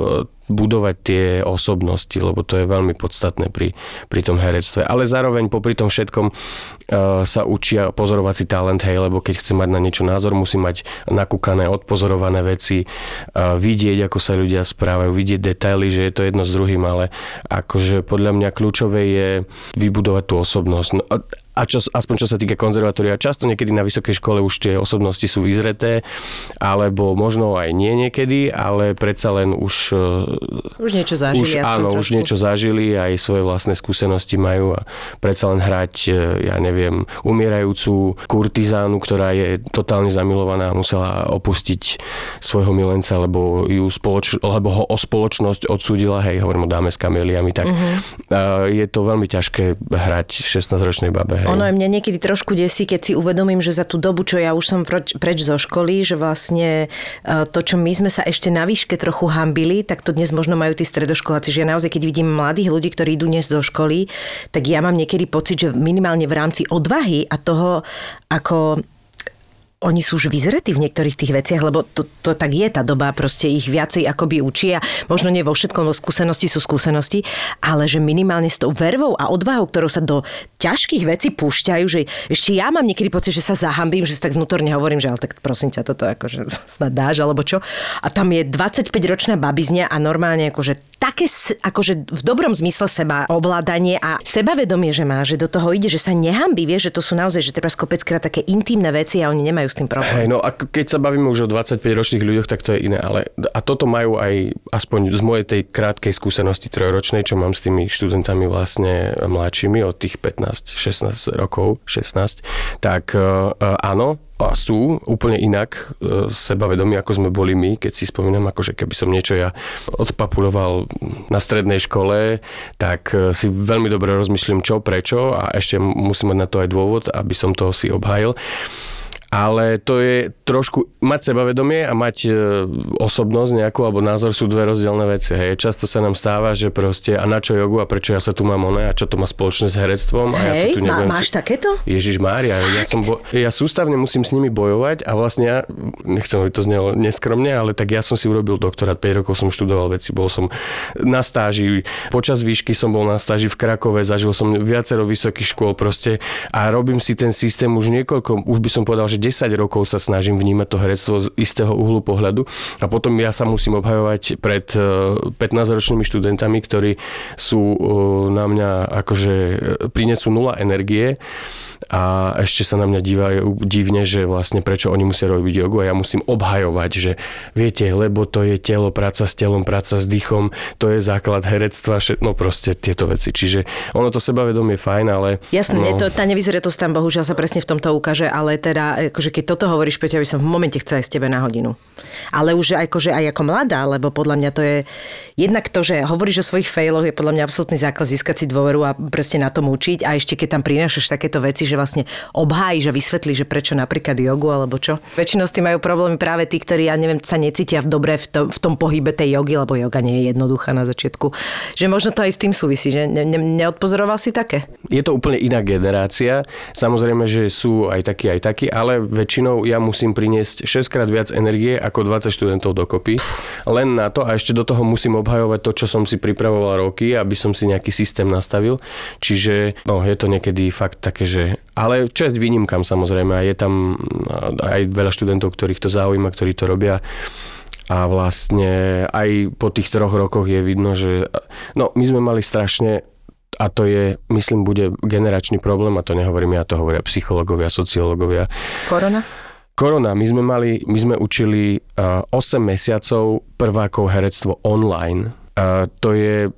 Speaker 5: budovať tie osobnosti, lebo to je veľmi podstatné pri, pri tom herectve. Ale zároveň popri tom všetkom uh, sa učia pozorovať si talent, hej, lebo keď chce mať na niečo názor, musí mať nakúkané, odpozorované veci, uh, vidieť, ako sa ľudia správajú, vidieť detaily, že je to jedno s druhým, ale akože podľa mňa kľúčové je vybudovať tú osobnosť. No, a čo, aspoň čo sa týka konzervatória, často niekedy na vysokej škole už tie osobnosti sú vyzreté, alebo možno aj nie niekedy, ale predsa len už...
Speaker 3: E, už niečo zažili.
Speaker 5: Už, áno, trošku. už niečo zažili, aj svoje vlastné skúsenosti majú a predsa len hrať, e, ja neviem, umierajúcu kurtizánu, ktorá je totálne zamilovaná a musela opustiť svojho milenca, lebo, ju spoloč, lebo ho o spoločnosť odsúdila, hej, hovorím o dáme s kameliami, tak mm-hmm. je to veľmi ťažké hrať 16-ročnej babe. Hej.
Speaker 3: Ono je mňa niekedy trošku desí, keď si uvedomím, že za tú dobu, čo ja už som preč, preč zo školy, že vlastne e, to, čo my sme sa ešte na výške trochu hambili, tak to dnes možno majú tí stredoškoláci. Že ja naozaj, keď vidím mladých ľudí, ktorí idú dnes zo školy, tak ja mám niekedy pocit, že minimálne v rámci odvahy a toho, ako oni sú už vyzretí v niektorých tých veciach, lebo to, to tak je tá doba, proste ich viacej akoby učia. Možno nie vo všetkom, vo skúsenosti sú skúsenosti, ale že minimálne s tou vervou a odvahou, ktorou sa do ťažkých vecí púšťajú, že ešte ja mám niekedy pocit, že sa zahambím, že si tak vnútorne hovorím, že ale tak prosím ťa, toto akože snad dáš, alebo čo. A tam je 25-ročná babizňa a normálne akože také akože v dobrom zmysle seba ovládanie a sebavedomie, že má, že do toho ide, že sa nehambí, vie, že to sú naozaj, že treba kopeckrát také intimné veci a oni nemajú s tým problém.
Speaker 5: Hej, no a keď sa bavíme už o 25-ročných ľuďoch, tak to je iné. Ale, a toto majú aj, aspoň z mojej tej krátkej skúsenosti trojročnej, čo mám s tými študentami vlastne mladšími od tých 15-16 rokov, 16, tak uh, áno, a sú úplne inak e, sebavedomí, ako sme boli my, keď si spomínam, akože keby som niečo ja odpapuloval na strednej škole, tak e, si veľmi dobre rozmyslím čo, prečo a ešte musím mať na to aj dôvod, aby som to si obhajil ale to je trošku mať sebavedomie a mať e, osobnosť nejakú alebo názor sú dve rozdielne veci. Hej. Často sa nám stáva, že proste a na čo jogu a prečo ja sa tu mám one a čo to má spoločné s herectvom.
Speaker 3: Hej,
Speaker 5: a ja tu
Speaker 3: má, máš takéto?
Speaker 5: Ježiš Mária, ja, som bo- ja sústavne musím s nimi bojovať a vlastne ja, nechcem, aby to znelo neskromne, ale tak ja som si urobil doktorát, 5 rokov som študoval veci, bol som na stáži, počas výšky som bol na stáži v Krakove, zažil som viacero vysokých škôl proste a robím si ten systém už niekoľko, už by som povedal, že 10 rokov sa snažím vnímať to herectvo z istého uhlu pohľadu a potom ja sa musím obhajovať pred 15-ročnými e, študentami, ktorí sú e, na mňa akože e, prinesú nula energie a ešte sa na mňa dívajú divne, že vlastne prečo oni musia robiť jogu a ja musím obhajovať, že viete, lebo to je telo, práca s telom, práca s dýchom, to je základ herectva, no proste tieto veci. Čiže ono to sebavedomie je fajn, ale...
Speaker 3: Jasné, no... to, tá nevyzretosť tam bohužiaľ sa presne v tomto ukáže, ale teda, akože keď toto hovoríš, Peťo, by som v momente chcela z tebe na hodinu. Ale už akože aj ako mladá, lebo podľa mňa to je jednak to, že hovoríš o svojich failoch, je podľa mňa absolútny základ získať si dôveru a proste na tom učiť a ešte keď tam prinášaš takéto veci, že vlastne obháji, že vysvetlí, že prečo napríklad jogu alebo čo. Väčšinou s tým majú problémy práve tí, ktorí, ja neviem, sa necítia v dobre v tom, v tom pohybe tej jogy, lebo joga nie je jednoduchá na začiatku. Že možno to aj s tým súvisí, že ne, ne, neodpozoroval si také?
Speaker 5: je to úplne iná generácia. Samozrejme, že sú aj takí, aj takí, ale väčšinou ja musím priniesť 6 krát viac energie ako 20 študentov dokopy. Len na to a ešte do toho musím obhajovať to, čo som si pripravoval roky, aby som si nejaký systém nastavil. Čiže no, je to niekedy fakt také, že... Ale čest výnimkám samozrejme a je tam aj veľa študentov, ktorých to zaujíma, ktorí to robia a vlastne aj po tých troch rokoch je vidno, že no my sme mali strašne a to je, myslím, bude generačný problém a to nehovorím ja, to hovoria psychológovia, sociológovia.
Speaker 3: Korona?
Speaker 5: Korona, my sme mali, my sme učili 8 mesiacov prvákov herectvo online. A to je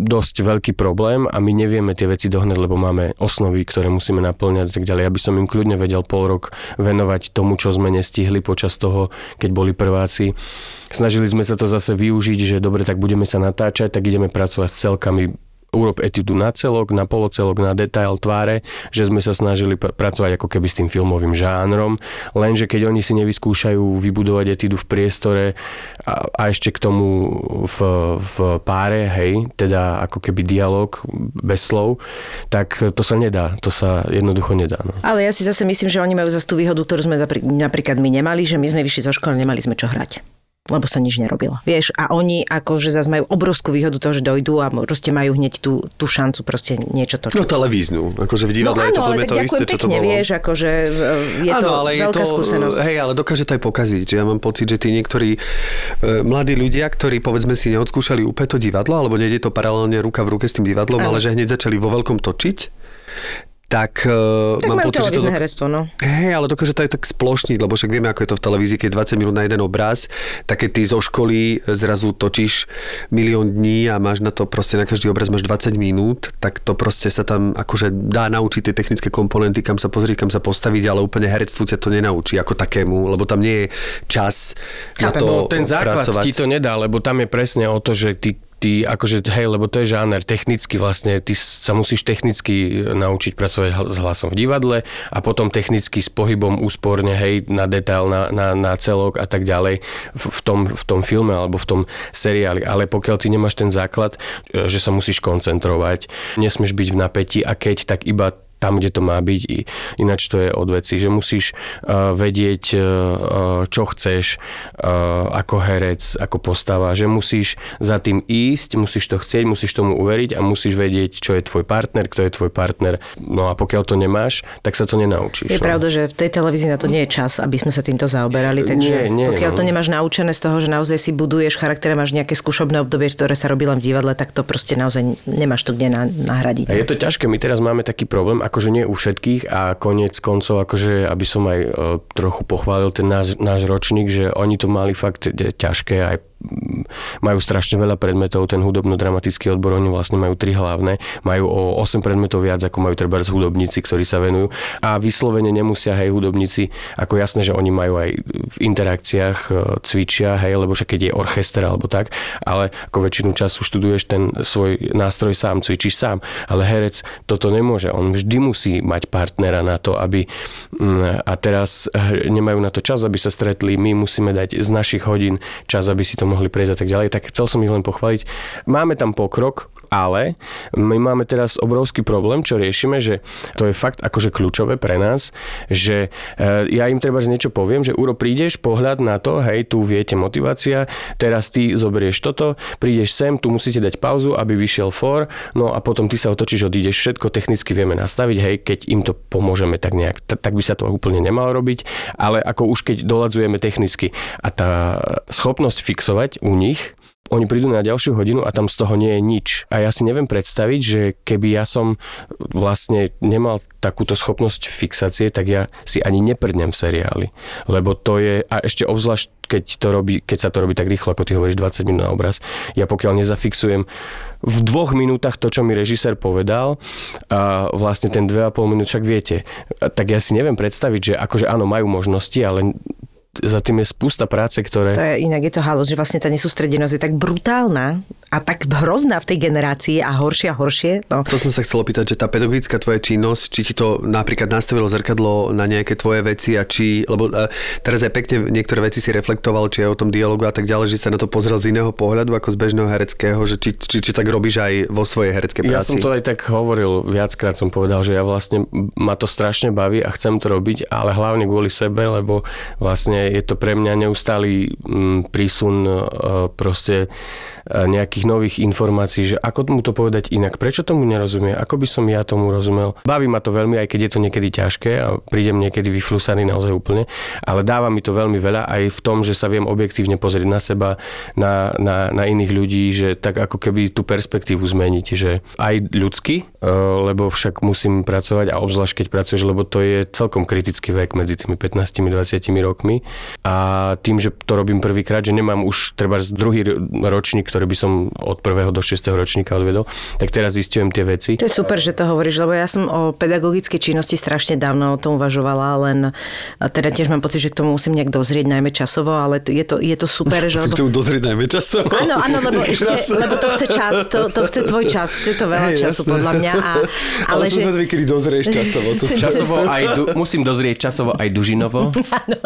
Speaker 5: dosť veľký problém a my nevieme tie veci dohnať, lebo máme osnovy, ktoré musíme naplňať a tak ďalej. Ja by som im kľudne vedel pol rok venovať tomu, čo sme nestihli počas toho, keď boli prváci. Snažili sme sa to zase využiť, že dobre, tak budeme sa natáčať, tak ideme pracovať s celkami urob etidu na celok, na polocelok, na detail tváre, že sme sa snažili pr- pracovať ako keby s tým filmovým žánrom, lenže keď oni si nevyskúšajú vybudovať etidu v priestore a, a ešte k tomu v, v páre, hej, teda ako keby dialog bez slov, tak to sa nedá, to sa jednoducho nedá. No.
Speaker 3: Ale ja si zase myslím, že oni majú zase tú výhodu, ktorú sme napríklad my nemali, že my sme vyšli zo školy, nemali sme čo hrať lebo sa nič nerobilo. Vieš, a oni akože zase majú obrovskú výhodu toho, že dojdú a proste majú hneď tú, tú šancu proste niečo točiť.
Speaker 4: No televíznu, akože v divadle
Speaker 3: no,
Speaker 4: je to
Speaker 3: ale
Speaker 4: to isté,
Speaker 3: pekne,
Speaker 4: čo to bolo.
Speaker 3: vieš, akože e, je
Speaker 4: áno,
Speaker 3: to
Speaker 4: ale
Speaker 3: veľká
Speaker 4: je to,
Speaker 3: skúsenosť.
Speaker 4: Hej, ale dokáže to aj pokaziť. Že ja mám pocit, že tí niektorí e, mladí ľudia, ktorí povedzme si neodskúšali úplne to divadlo, alebo nejde to paralelne ruka v ruke s tým divadlom, ale že hneď začali vo veľkom točiť, tak,
Speaker 3: tak
Speaker 4: mám pocit, že to...
Speaker 3: televízne herectvo, no.
Speaker 4: Hej, ale dokáže to aj tak splošniť, lebo však vieme, ako je to v televízii, keď 20 minút na jeden obraz, tak keď ty zo školy zrazu točíš milión dní a máš na to proste na každý obraz máš 20 minút, tak to proste sa tam akože dá naučiť tie technické komponenty, kam sa pozrieť, kam sa postaviť, ale úplne herectvu ťa to nenaučí ako takému, lebo tam nie je čas na to
Speaker 5: no, ten základ
Speaker 4: pracovať.
Speaker 5: ti to nedá, lebo tam je presne o to, že ty ty, akože, hej, lebo to je žáner, technicky vlastne, ty sa musíš technicky naučiť pracovať s hlasom v divadle a potom technicky s pohybom úsporne, hej, na detail, na, na, na celok a tak ďalej v, v, tom, v tom filme alebo v tom seriáli. Ale pokiaľ ty nemáš ten základ, e, že sa musíš koncentrovať, nesmieš byť v napätí a keď, tak iba tam, kde to má byť. Ináč to je od veci, že musíš uh, vedieť, uh, čo chceš uh, ako herec, ako postava, že musíš za tým ísť, musíš to chcieť, musíš tomu uveriť a musíš vedieť, čo je tvoj partner, kto je tvoj partner. No a pokiaľ to nemáš, tak sa to nenaučíš.
Speaker 3: Je
Speaker 5: no.
Speaker 3: pravda, že v tej televízii na to nie je čas, aby sme sa týmto zaoberali, takže
Speaker 5: Nie, nie,
Speaker 3: pokiaľ
Speaker 5: no.
Speaker 3: to nemáš naučené z toho, že naozaj si buduješ charakter, máš nejaké skúšobné obdobie, ktoré sa robí len v divadle, tak to proste naozaj nemáš to kde na- nahradiť.
Speaker 5: A je to ťažké, my teraz máme taký problém, akože nie u všetkých a koniec koncov, akože aby som aj e, trochu pochválil ten náš, náš ročník, že oni to mali fakt ťažké aj majú strašne veľa predmetov, ten hudobno-dramatický odbor, oni vlastne majú tri hlavné, majú o 8 predmetov viac, ako majú treba hudobníci, ktorí sa venujú. A vyslovene nemusia, hej, hudobníci, ako jasné, že oni majú aj v interakciách e, cvičia, hej, lebo však keď je orchester alebo tak, ale ako väčšinu času študuješ ten svoj nástroj sám, cvičíš sám, ale herec toto nemôže, on vždy musí mať partnera na to, aby mm, a teraz e, nemajú na to čas, aby sa stretli, my musíme dať z našich hodín čas, aby si to mohli prejsť a tak ďalej, tak chcel som ich len pochváliť. Máme tam pokrok, ale my máme teraz obrovský problém, čo riešime, že to je fakt akože kľúčové pre nás, že e, ja im treba niečo poviem, že Uro, prídeš, pohľad na to, hej, tu viete motivácia, teraz ty zoberieš toto, prídeš sem, tu musíte dať pauzu, aby vyšiel for, no a potom ty sa otočíš, odídeš, všetko technicky vieme nastaviť, hej, keď im to pomôžeme tak nejak, tak by sa to úplne nemalo robiť, ale ako už keď doladzujeme technicky a tá schopnosť fixovať u nich oni prídu na ďalšiu hodinu a tam z toho nie je nič. A ja si neviem predstaviť, že keby ja som vlastne nemal takúto schopnosť fixácie, tak ja si ani neprdnem v seriáli. Lebo to je, a ešte obzvlášť, keď, to robí, keď sa to robí tak rýchlo, ako ty hovoríš, 20 minút na obraz, ja pokiaľ nezafixujem v dvoch minútach to, čo mi režisér povedal, a vlastne ten 2,5 minút, však viete, tak ja si neviem predstaviť, že akože áno, majú možnosti, ale za tým je spústa práce, ktoré...
Speaker 3: To je, inak je to halos, že vlastne tá nesústredenosť je tak brutálna a tak hrozná v tej generácii a horšie a horšie. No.
Speaker 4: To som sa chcel opýtať, že tá pedagogická tvoja činnosť, či ti to napríklad nastavilo zrkadlo na nejaké tvoje veci a či, lebo uh, teraz aj pekne niektoré veci si reflektoval, či aj o tom dialogu a tak ďalej, že sa na to pozrel z iného pohľadu ako z bežného hereckého, že či, či, či tak robíš aj vo svojej hereckej práci.
Speaker 5: Ja som to aj tak hovoril, viackrát som povedal, že ja vlastne ma to strašne baví a chcem to robiť, ale hlavne kvôli sebe, lebo vlastne je to pre mňa neustály mm, prísun e, proste e, nejakých nových informácií, že ako mu to povedať inak, prečo tomu nerozumie, ako by som ja tomu rozumel. Baví ma to veľmi, aj keď je to niekedy ťažké a prídem niekedy vyflusaný naozaj úplne, ale dáva mi to veľmi veľa aj v tom, že sa viem objektívne pozrieť na seba, na, na, na iných ľudí, že tak ako keby tú perspektívu zmeniť, že aj ľudsky, e, lebo však musím pracovať a obzvlášť keď pracuješ, lebo to je celkom kritický vek medzi tými 15-20 rokmi a tým, že to robím prvýkrát, že nemám už treba druhý ročník, ktorý by som od prvého do 6. ročníka odvedol, tak teraz zistujem tie veci.
Speaker 3: To je super, že to hovoríš, lebo ja som o pedagogickej činnosti strašne dávno o tom uvažovala, len teda tiež mám pocit, že k tomu musím nejak dozrieť, najmä časovo, ale je to, je to super.
Speaker 4: že lebo... k tomu dozrieť najmä časovo.
Speaker 3: Áno, áno, lebo, ešte, lebo to chce čas, to, to chce tvoj čas, chce to veľa hey, času jasné. podľa mňa. A,
Speaker 4: ale, ale že... som sa kedy dozrieš časovo. To
Speaker 5: časovo aj du... musím dozrieť časovo aj dužinovo.
Speaker 4: Áno,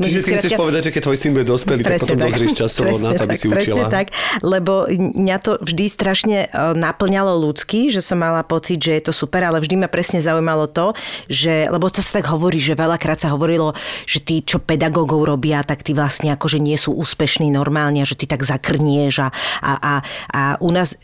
Speaker 4: Čiže ty chceš povedať, že keď tvoj syn bude dospelý, tak potom tak. dozrieš časovo na to, aby si učila.
Speaker 3: tak, lebo mňa to vždy strašne e, naplňalo ľudský, že som mala pocit, že je to super, ale vždy ma presne zaujímalo to, že, lebo to sa tak hovorí, že veľakrát sa hovorilo, že tí, čo pedagógov robia, tak tí vlastne akože nie sú úspešní normálne, že ty tak zakrnieš a, a, a, a u nás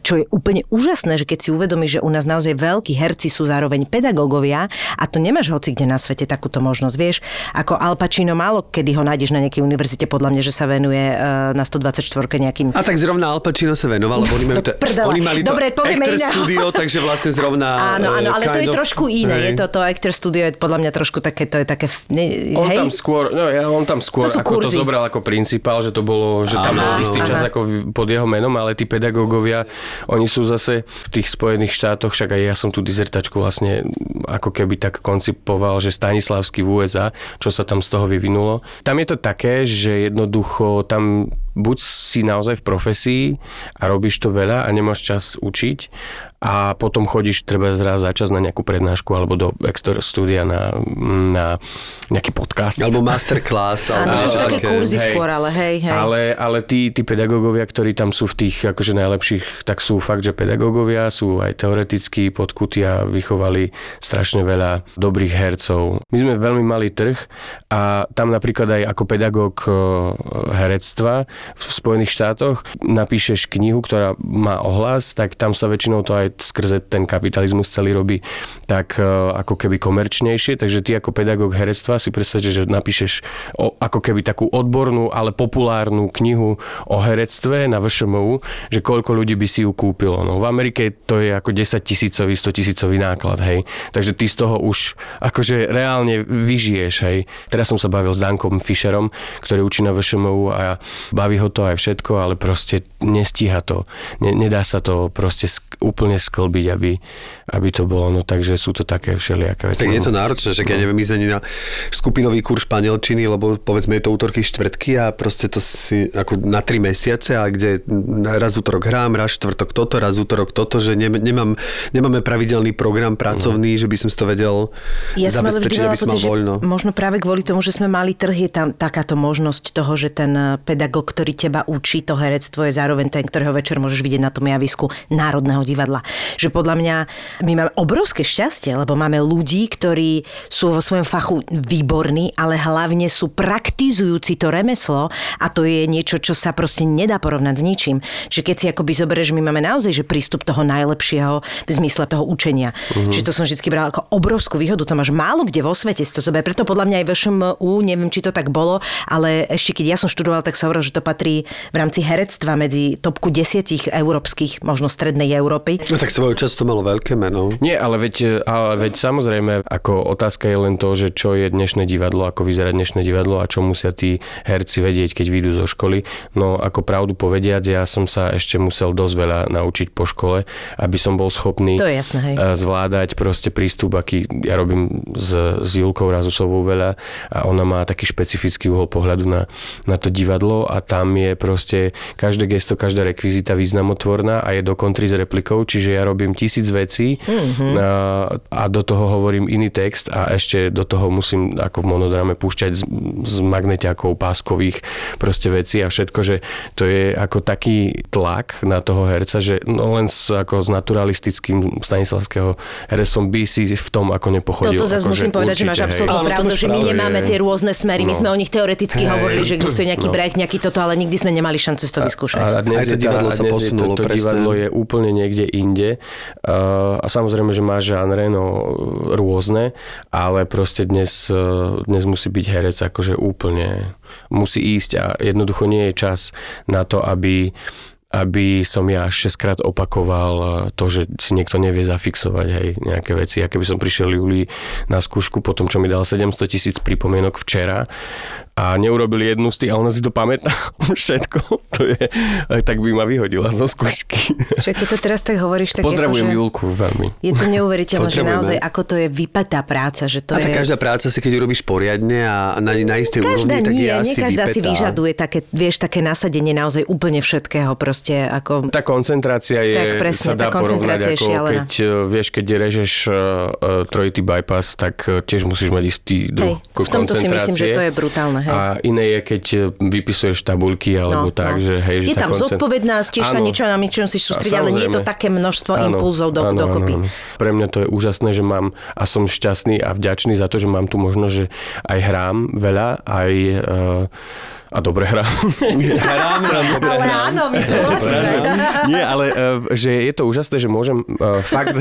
Speaker 3: čo je úplne úžasné, že keď si uvedomíš, že u nás naozaj veľkí herci sú zároveň pedagógovia a to nemáš hoci kde na svete takúto možnosť. Vieš, ako Al Pacino málo kedy ho nájdeš na nejakej univerzite, podľa mňa, že sa venuje uh, na 124 nejakým...
Speaker 4: A tak zrovna Al Pacino sa venoval, lebo oni, majú to, oni mali to
Speaker 3: Dobre,
Speaker 4: Actor Studio, takže vlastne zrovna...
Speaker 3: Áno, áno, ale to je of, trošku iné. Hej. Je to, to Actor Studio je podľa mňa trošku také, to je také... Ne,
Speaker 5: on hej? tam skôr, no ja, on tam skôr to ako kurzy. to zobral ako principál, že to bolo, že tam bol istý čas ako pod jeho menom, ale tí pedagógovia oni sú zase v tých Spojených štátoch, však aj ja som tú dizertačku vlastne ako keby tak koncipoval, že Stanislavský v USA, čo sa tam z toho vyvinulo. Tam je to také, že jednoducho tam buď si naozaj v profesii a robíš to veľa a nemáš čas učiť a potom chodíš treba zraz za čas na nejakú prednášku alebo do extra studia na, na nejaký podcast.
Speaker 4: Alebo masterclass.
Speaker 3: Áno, to sú také kurzy hej, skôr, ale hej, hej.
Speaker 5: Ale, ale tí, tí pedagógovia, ktorí tam sú v tých akože najlepších, tak sú fakt, že pedagógovia sú aj teoreticky podkutí a vychovali strašne veľa dobrých hercov. My sme veľmi malý trh a tam napríklad aj ako pedagóg e, herectva v Spojených štátoch napíšeš knihu, ktorá má ohlas, tak tam sa väčšinou to aj skrze ten kapitalizmus celý robí tak e, ako keby komerčnejšie, takže ty ako pedagóg herectva si predstavte, že napíšeš o, ako keby takú odbornú, ale populárnu knihu o herectve na VŠMU, že koľko ľudí by si ju kúpilo. No v Amerike to je ako 10 tisícový, 100 tisícový náklad, hej. Takže ty z toho už akože reálne vyžiješ, hej. Teraz som sa bavil s Dankom Fischerom, ktorý učí na VŠMU a baví ho to aj všetko, ale proste nestíha to. nedá sa to proste úplne sklbiť, aby, aby to bolo. No takže sú to také všelijaké veci.
Speaker 4: Tak je to náročné, že keď no. neviem ísť ani na skupinový kurz španielčiny, lebo povedzme je to útorky, štvrtky a proste to si ako na tri mesiace, a kde raz útorok hrám, raz štvrtok toto, raz útorok toto, že ne, nemám, nemáme pravidelný program pracovný, no. že by som si to vedel ja zabezpečiť, aby som mal voľno.
Speaker 3: Možno práve kvôli tomu, že sme mali trh, je tam takáto možnosť toho, že ten pedagóg, ktorý teba učí to herectvo, je zároveň ten, ktorého večer môžeš vidieť na tom javisku Národného divadla že podľa mňa my máme obrovské šťastie, lebo máme ľudí, ktorí sú vo svojom fachu výborní, ale hlavne sú praktizujúci to remeslo a to je niečo, čo sa proste nedá porovnať s ničím. Že keď si akoby zoberieš, my máme naozaj že prístup toho najlepšieho v zmysle toho učenia. Mm-hmm. Čiže to som vždy brala ako obrovskú výhodu. To máš málo kde vo svete si to zober. Preto podľa mňa aj v ŠMU, neviem, či to tak bolo, ale ešte keď ja som študoval, tak sa hovorilo, že to patrí v rámci herectva medzi topku desiatich európskych, možno strednej Európy Európy.
Speaker 4: No tak svojho času to malo veľké meno.
Speaker 5: Nie, ale veď, ale veď samozrejme, ako otázka je len to, že čo je dnešné divadlo, ako vyzerá dnešné divadlo a čo musia tí herci vedieť, keď vyjdú zo školy. No ako pravdu povediac, ja som sa ešte musel dosť veľa naučiť po škole, aby som bol schopný
Speaker 3: To je jasné, hej.
Speaker 5: eh, zvládať proste prístup, aký ja robím s, s Julkou Razusovou veľa a ona má taký špecifický uhol pohľadu na, na to divadlo a tam je proste každé gesto, každá rekvizita významotvorná a je do kontry s replikou, čiže ja robím tisíc vecí mm-hmm. a, a do toho hovorím iný text a ešte do toho musím ako v monodrame púšťať z, z magneťakov, páskových proste veci a všetko, že to je ako taký tlak na toho herca, že no len s, ako s naturalistickým stanislavského herectvom by si v tom ako nepochodil.
Speaker 3: Toto zase
Speaker 5: akože
Speaker 3: musím povedať, že máš
Speaker 5: určite, hej.
Speaker 3: absolútnu pravdu, že my nemáme
Speaker 5: je-
Speaker 3: tie rôzne smery. My
Speaker 5: No.
Speaker 3: sme o nich teoreticky hovorili, že existuje nejaký
Speaker 5: No.
Speaker 3: break, nejaký toto, ale nikdy sme nemali šancu si to vyskúšať.
Speaker 5: A dnes
Speaker 4: Aj to
Speaker 5: je tá-
Speaker 4: divadlo
Speaker 5: a
Speaker 4: sa posunulo,
Speaker 5: to, to divadlo je úplne niekde inde. Uh, a samozrejme, že má žánre no, rôzne, ale proste dnes, uh, dnes musí byť herec akože úplne musí ísť a jednoducho nie je čas na to, aby aby som ja 6 krát opakoval to, že si niekto nevie zafixovať hej, nejaké veci. A keby som prišiel Julii na skúšku po tom, čo mi dal 700 tisíc pripomienok včera a neurobil jednu z tých, a ona si to pamätá všetko, to je, tak by ma vyhodila zo skúšky.
Speaker 3: Čiže keď to teraz tak hovoríš, tak
Speaker 5: Pozdravujem
Speaker 3: akože...
Speaker 5: Julku veľmi.
Speaker 3: Je to neuveriteľné, že naozaj ako to je vypetá práca, že to
Speaker 4: A
Speaker 3: je...
Speaker 4: tak každá práca si, keď urobíš poriadne a na, na istej
Speaker 3: Každá
Speaker 4: úrovni, tak
Speaker 3: nie,
Speaker 4: je asi
Speaker 3: každá si vyžaduje také, vieš, také nasadenie naozaj úplne všetkého, proste ako...
Speaker 5: Tá koncentrácia je,
Speaker 3: Tak presne,
Speaker 5: sa dá
Speaker 3: tá koncentrácia
Speaker 5: porovnať
Speaker 3: je
Speaker 5: ako
Speaker 3: šialená.
Speaker 5: keď, e, vieš, keď režeš uh, trojitý bypass, tak tiež musíš mať istý druh
Speaker 3: Hej, v tomto si myslím, že to je brutálne, hej.
Speaker 5: A iné je, keď e, vypisuješ tabuľky alebo tak, že hej, že
Speaker 3: No, je tam
Speaker 5: koncent-
Speaker 3: zodpovednosť, tiež sa niečo na niečo si sústrediť, ale nie je to také množstvo
Speaker 5: Áno,
Speaker 3: impulzov do,
Speaker 5: áno,
Speaker 3: dokopy.
Speaker 5: áno, áno. Pre mňa to je úžasné, že mám a som šťastný a vďačný za to, že mám tu možnosť, že aj hrám veľa, aj uh, a dobre hrám. hrám, hrám, dobre
Speaker 3: Ale
Speaker 5: hrám.
Speaker 3: áno, my súhlasíme.
Speaker 5: Nie, ale uh, že je to úžasné, že môžem uh, fakt,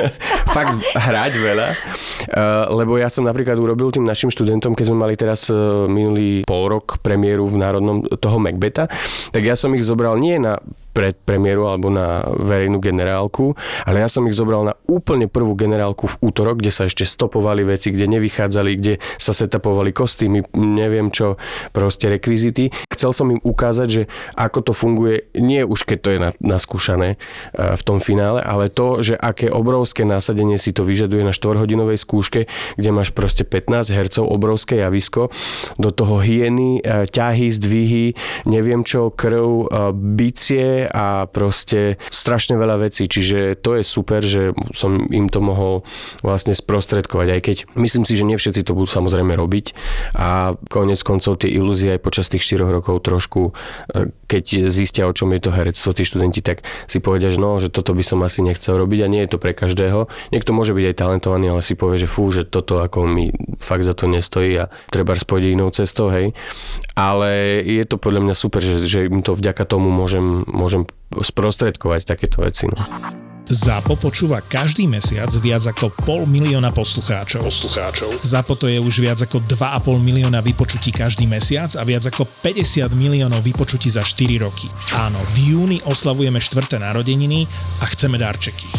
Speaker 5: fakt hrať veľa, uh, lebo ja som napríklad urobil tým našim študentom, keď sme mali teraz uh, minulý pol rok premiéru v Národnom toho Macbeta, tak ja som ich zobral nie na pred premiéru alebo na verejnú generálku, ale ja som ich zobral na úplne prvú generálku v útorok, kde sa ešte stopovali veci, kde nevychádzali, kde sa setapovali kostýmy, neviem čo, proste rekvizity. Chcel som im ukázať, že ako to funguje, nie už keď to je na, naskúšané eh, v tom finále, ale to, že aké obrovské násadenie si to vyžaduje na 4-hodinovej skúške, kde máš proste 15 hercov, obrovské javisko, do toho hyeny, eh, ťahy, zdvihy, neviem čo, krv, eh, a proste strašne veľa vecí, čiže to je super, že som im to mohol vlastne sprostredkovať, aj keď myslím si, že nie všetci to budú samozrejme robiť a konec koncov tie ilúzie aj počas tých 4 rokov trošku, eh, keď zistia, o čom je to herectvo, tí študenti, tak si povedia, že no, že toto by som asi nechcel robiť a nie je to pre každého. Niekto môže byť aj talentovaný, ale si povie, že fú, že toto ako mi fakt za to nestojí a treba spôjde inou cestou, hej. Ale je to podľa mňa super, že, že im to vďaka tomu môžem, môžem sprostredkovať takéto veci. No.
Speaker 1: ZAPO počúva každý mesiac viac ako pol milióna poslucháčov. poslucháčov. ZAPO to je už viac ako 2,5 milióna vypočutí každý mesiac a viac ako 50 miliónov vypočutí za 4 roky. Áno, v júni oslavujeme štvrté narodeniny a chceme darčeky.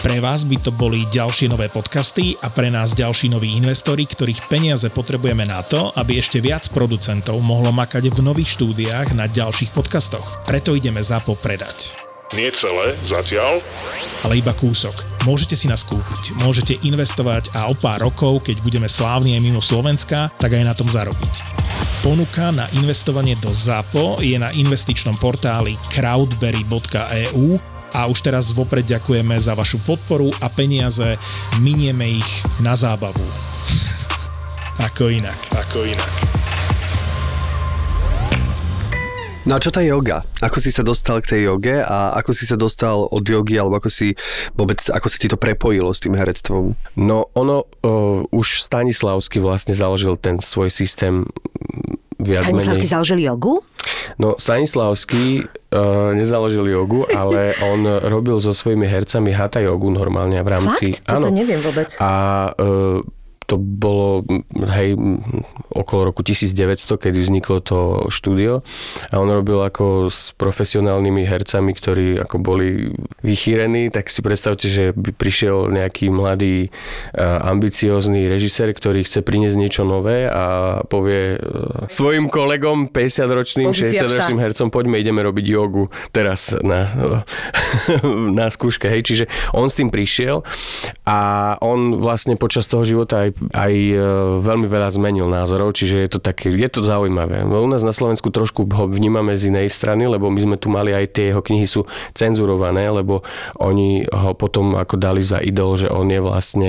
Speaker 1: Pre vás by to boli ďalšie nové podcasty a pre nás ďalší noví investori, ktorých peniaze potrebujeme na to, aby ešte viac producentov mohlo makať v nových štúdiách na ďalších podcastoch. Preto ideme ZAPO predať.
Speaker 6: Nie celé, zatiaľ.
Speaker 1: ale iba kúsok. Môžete si nás kúpiť, môžete investovať a o pár rokov, keď budeme slávni aj mimo Slovenska, tak aj na tom zarobiť. Ponuka na investovanie do ZAPO je na investičnom portáli crowdberry.eu a už teraz vopred ďakujeme za vašu podporu a peniaze minieme ich na zábavu. Ako inak, ako inak.
Speaker 4: No a čo tá yoga? Ako si sa dostal k tej joge a ako si sa dostal od jogy alebo ako si vôbec, ako si ti to prepojilo s tým herectvom?
Speaker 5: No ono, uh, už Stanislavský vlastne založil ten svoj systém viac
Speaker 3: Stanislavky
Speaker 5: menej.
Speaker 3: založili jogu?
Speaker 5: No Stanislavský uh, nezaložil jogu, ale on robil so svojimi hercami hatha jogu normálne v rámci...
Speaker 3: Fakt? Toto neviem vôbec.
Speaker 5: A uh, to bolo hej, okolo roku 1900, kedy vzniklo to štúdio a on robil ako s profesionálnymi hercami, ktorí ako boli vychýrení, tak si predstavte, že by prišiel nejaký mladý ambiciózny režisér, ktorý chce priniesť niečo nové a povie svojim kolegom 50-ročným, 60-ročným hercom, poďme, ideme robiť jogu teraz na, na skúške. Hej. Čiže on s tým prišiel a on vlastne počas toho života aj, aj e, veľmi veľa zmenil názorov, čiže je to také, je to zaujímavé. U nás na Slovensku trošku ho vnímame z inej strany, lebo my sme tu mali aj tie jeho knihy sú cenzurované, lebo oni ho potom ako dali za idol, že on je vlastne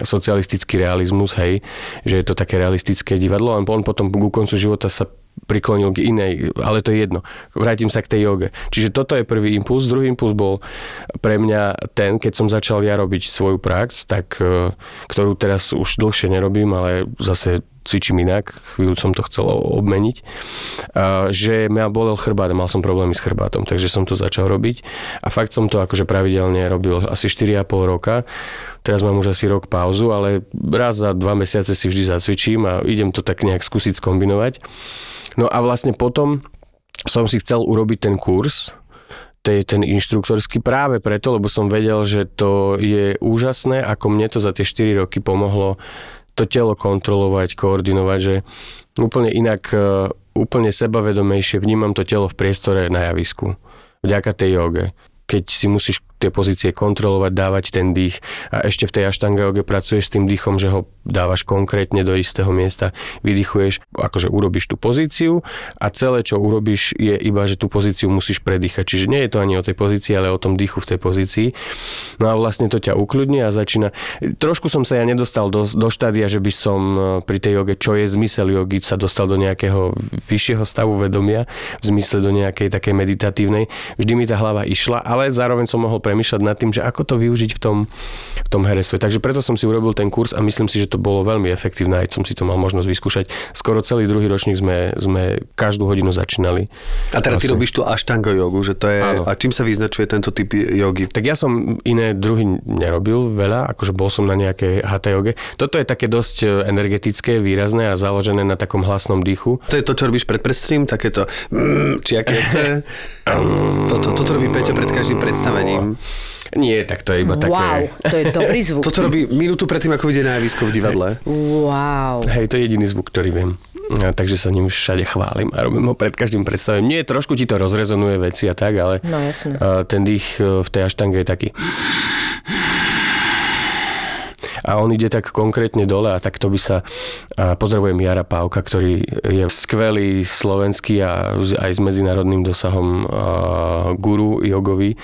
Speaker 5: socialistický realizmus, hej, že je to také realistické divadlo. A on potom ku koncu života sa priklonil k inej, ale to je jedno. Vrátim sa k tej joge. Čiže toto je prvý impuls. Druhý impuls bol pre mňa ten, keď som začal ja robiť svoju prax, tak, e, ktorú teraz už dlhšie nerobím, ale zase cvičím inak, chvíľu som to chcel obmeniť, že mňa bolel chrbát, mal som problémy s chrbátom, takže som to začal robiť a fakt som to akože pravidelne robil asi 4,5 roka. Teraz mám už asi rok pauzu, ale raz za dva mesiace si vždy zacvičím a idem to tak nejak skúsiť skombinovať. No a vlastne potom som si chcel urobiť ten kurz, ten inštruktorský práve preto, lebo som vedel, že to je úžasné, ako mne to za tie 4 roky pomohlo to telo kontrolovať, koordinovať, že úplne inak, e, úplne sebavedomejšie vnímam to telo v priestore na javisku. Vďaka tej joge. Keď si musíš tie pozície kontrolovať, dávať ten dých a ešte v tej aštanga joge pracuješ s tým dýchom, že ho dávaš konkrétne do istého miesta, vydychuješ, akože urobíš tú pozíciu a celé, čo urobíš, je iba, že tú pozíciu musíš predýchať. Čiže nie je to ani o tej pozícii, ale o tom dýchu v tej pozícii. No a vlastne to ťa ukľudní a začína... Trošku som sa ja nedostal do, do štádia, že by som e, pri tej joge, čo je zmysel jogy, sa dostal do nejakého vyššieho stavu vedomia, v zmysle do nejakej takej meditatívnej. Vždy mi tá hlava išla, ale zároveň som mohol premyšľať nad tým, že ako to využiť v tom, v tom herectve. Takže preto som si urobil ten kurz a myslím si, že to bolo veľmi efektívne, aj som si to mal možnosť vyskúšať. Skoro celý druhý ročník sme, sme každú hodinu začínali.
Speaker 4: A teda ty robíš tú aštango jogu, že to je... Áno. A čím sa vyznačuje tento typ jogy?
Speaker 5: Tak ja som iné druhy nerobil veľa, akože bol som na nejakej hatha joge. Toto je také dosť e, energetické, výrazné a založené na takom hlasnom dýchu.
Speaker 4: To je to, čo robíš pred predstrým, takéto... Mm, či aké to je? toto, toto robí Peťo pred každým predstavením.
Speaker 5: Nie, tak to je iba také...
Speaker 3: Wow, to je dobrý zvuk.
Speaker 4: Toto robí minútu predtým, ako ide na javisko v divadle.
Speaker 3: Wow.
Speaker 5: Hej, to je jediný zvuk, ktorý viem. Ja, takže sa ním všade chválim a robím ho pred každým predstavením. Nie, trošku ti to rozrezonuje veci a tak, ale
Speaker 3: no, jasne.
Speaker 5: ten dých e, v tej aštange je taký a on ide tak konkrétne dole a tak to by sa a pozdravujem Jara Pávka, ktorý je skvelý slovenský a aj s medzinárodným dosahom guru jogový.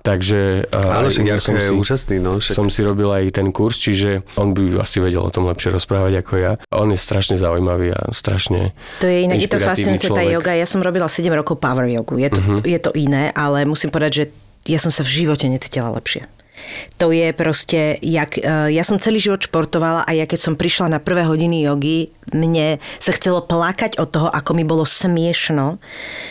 Speaker 5: Takže
Speaker 4: Áno, však som je si, úžasný. No,
Speaker 5: však. som si robil aj ten kurz, čiže on by asi vedel o tom lepšie rozprávať ako ja. On je strašne zaujímavý a strašne
Speaker 3: To je inak, je to fascinujúce tá joga. Ja som robila 7 rokov power jogu. Je to, uh-huh. je to iné, ale musím povedať, že ja som sa v živote necítila lepšie. To je proste, jak, e, ja som celý život športovala a ja keď som prišla na prvé hodiny jogy, mne sa chcelo plakať od toho, ako mi bolo smiešno,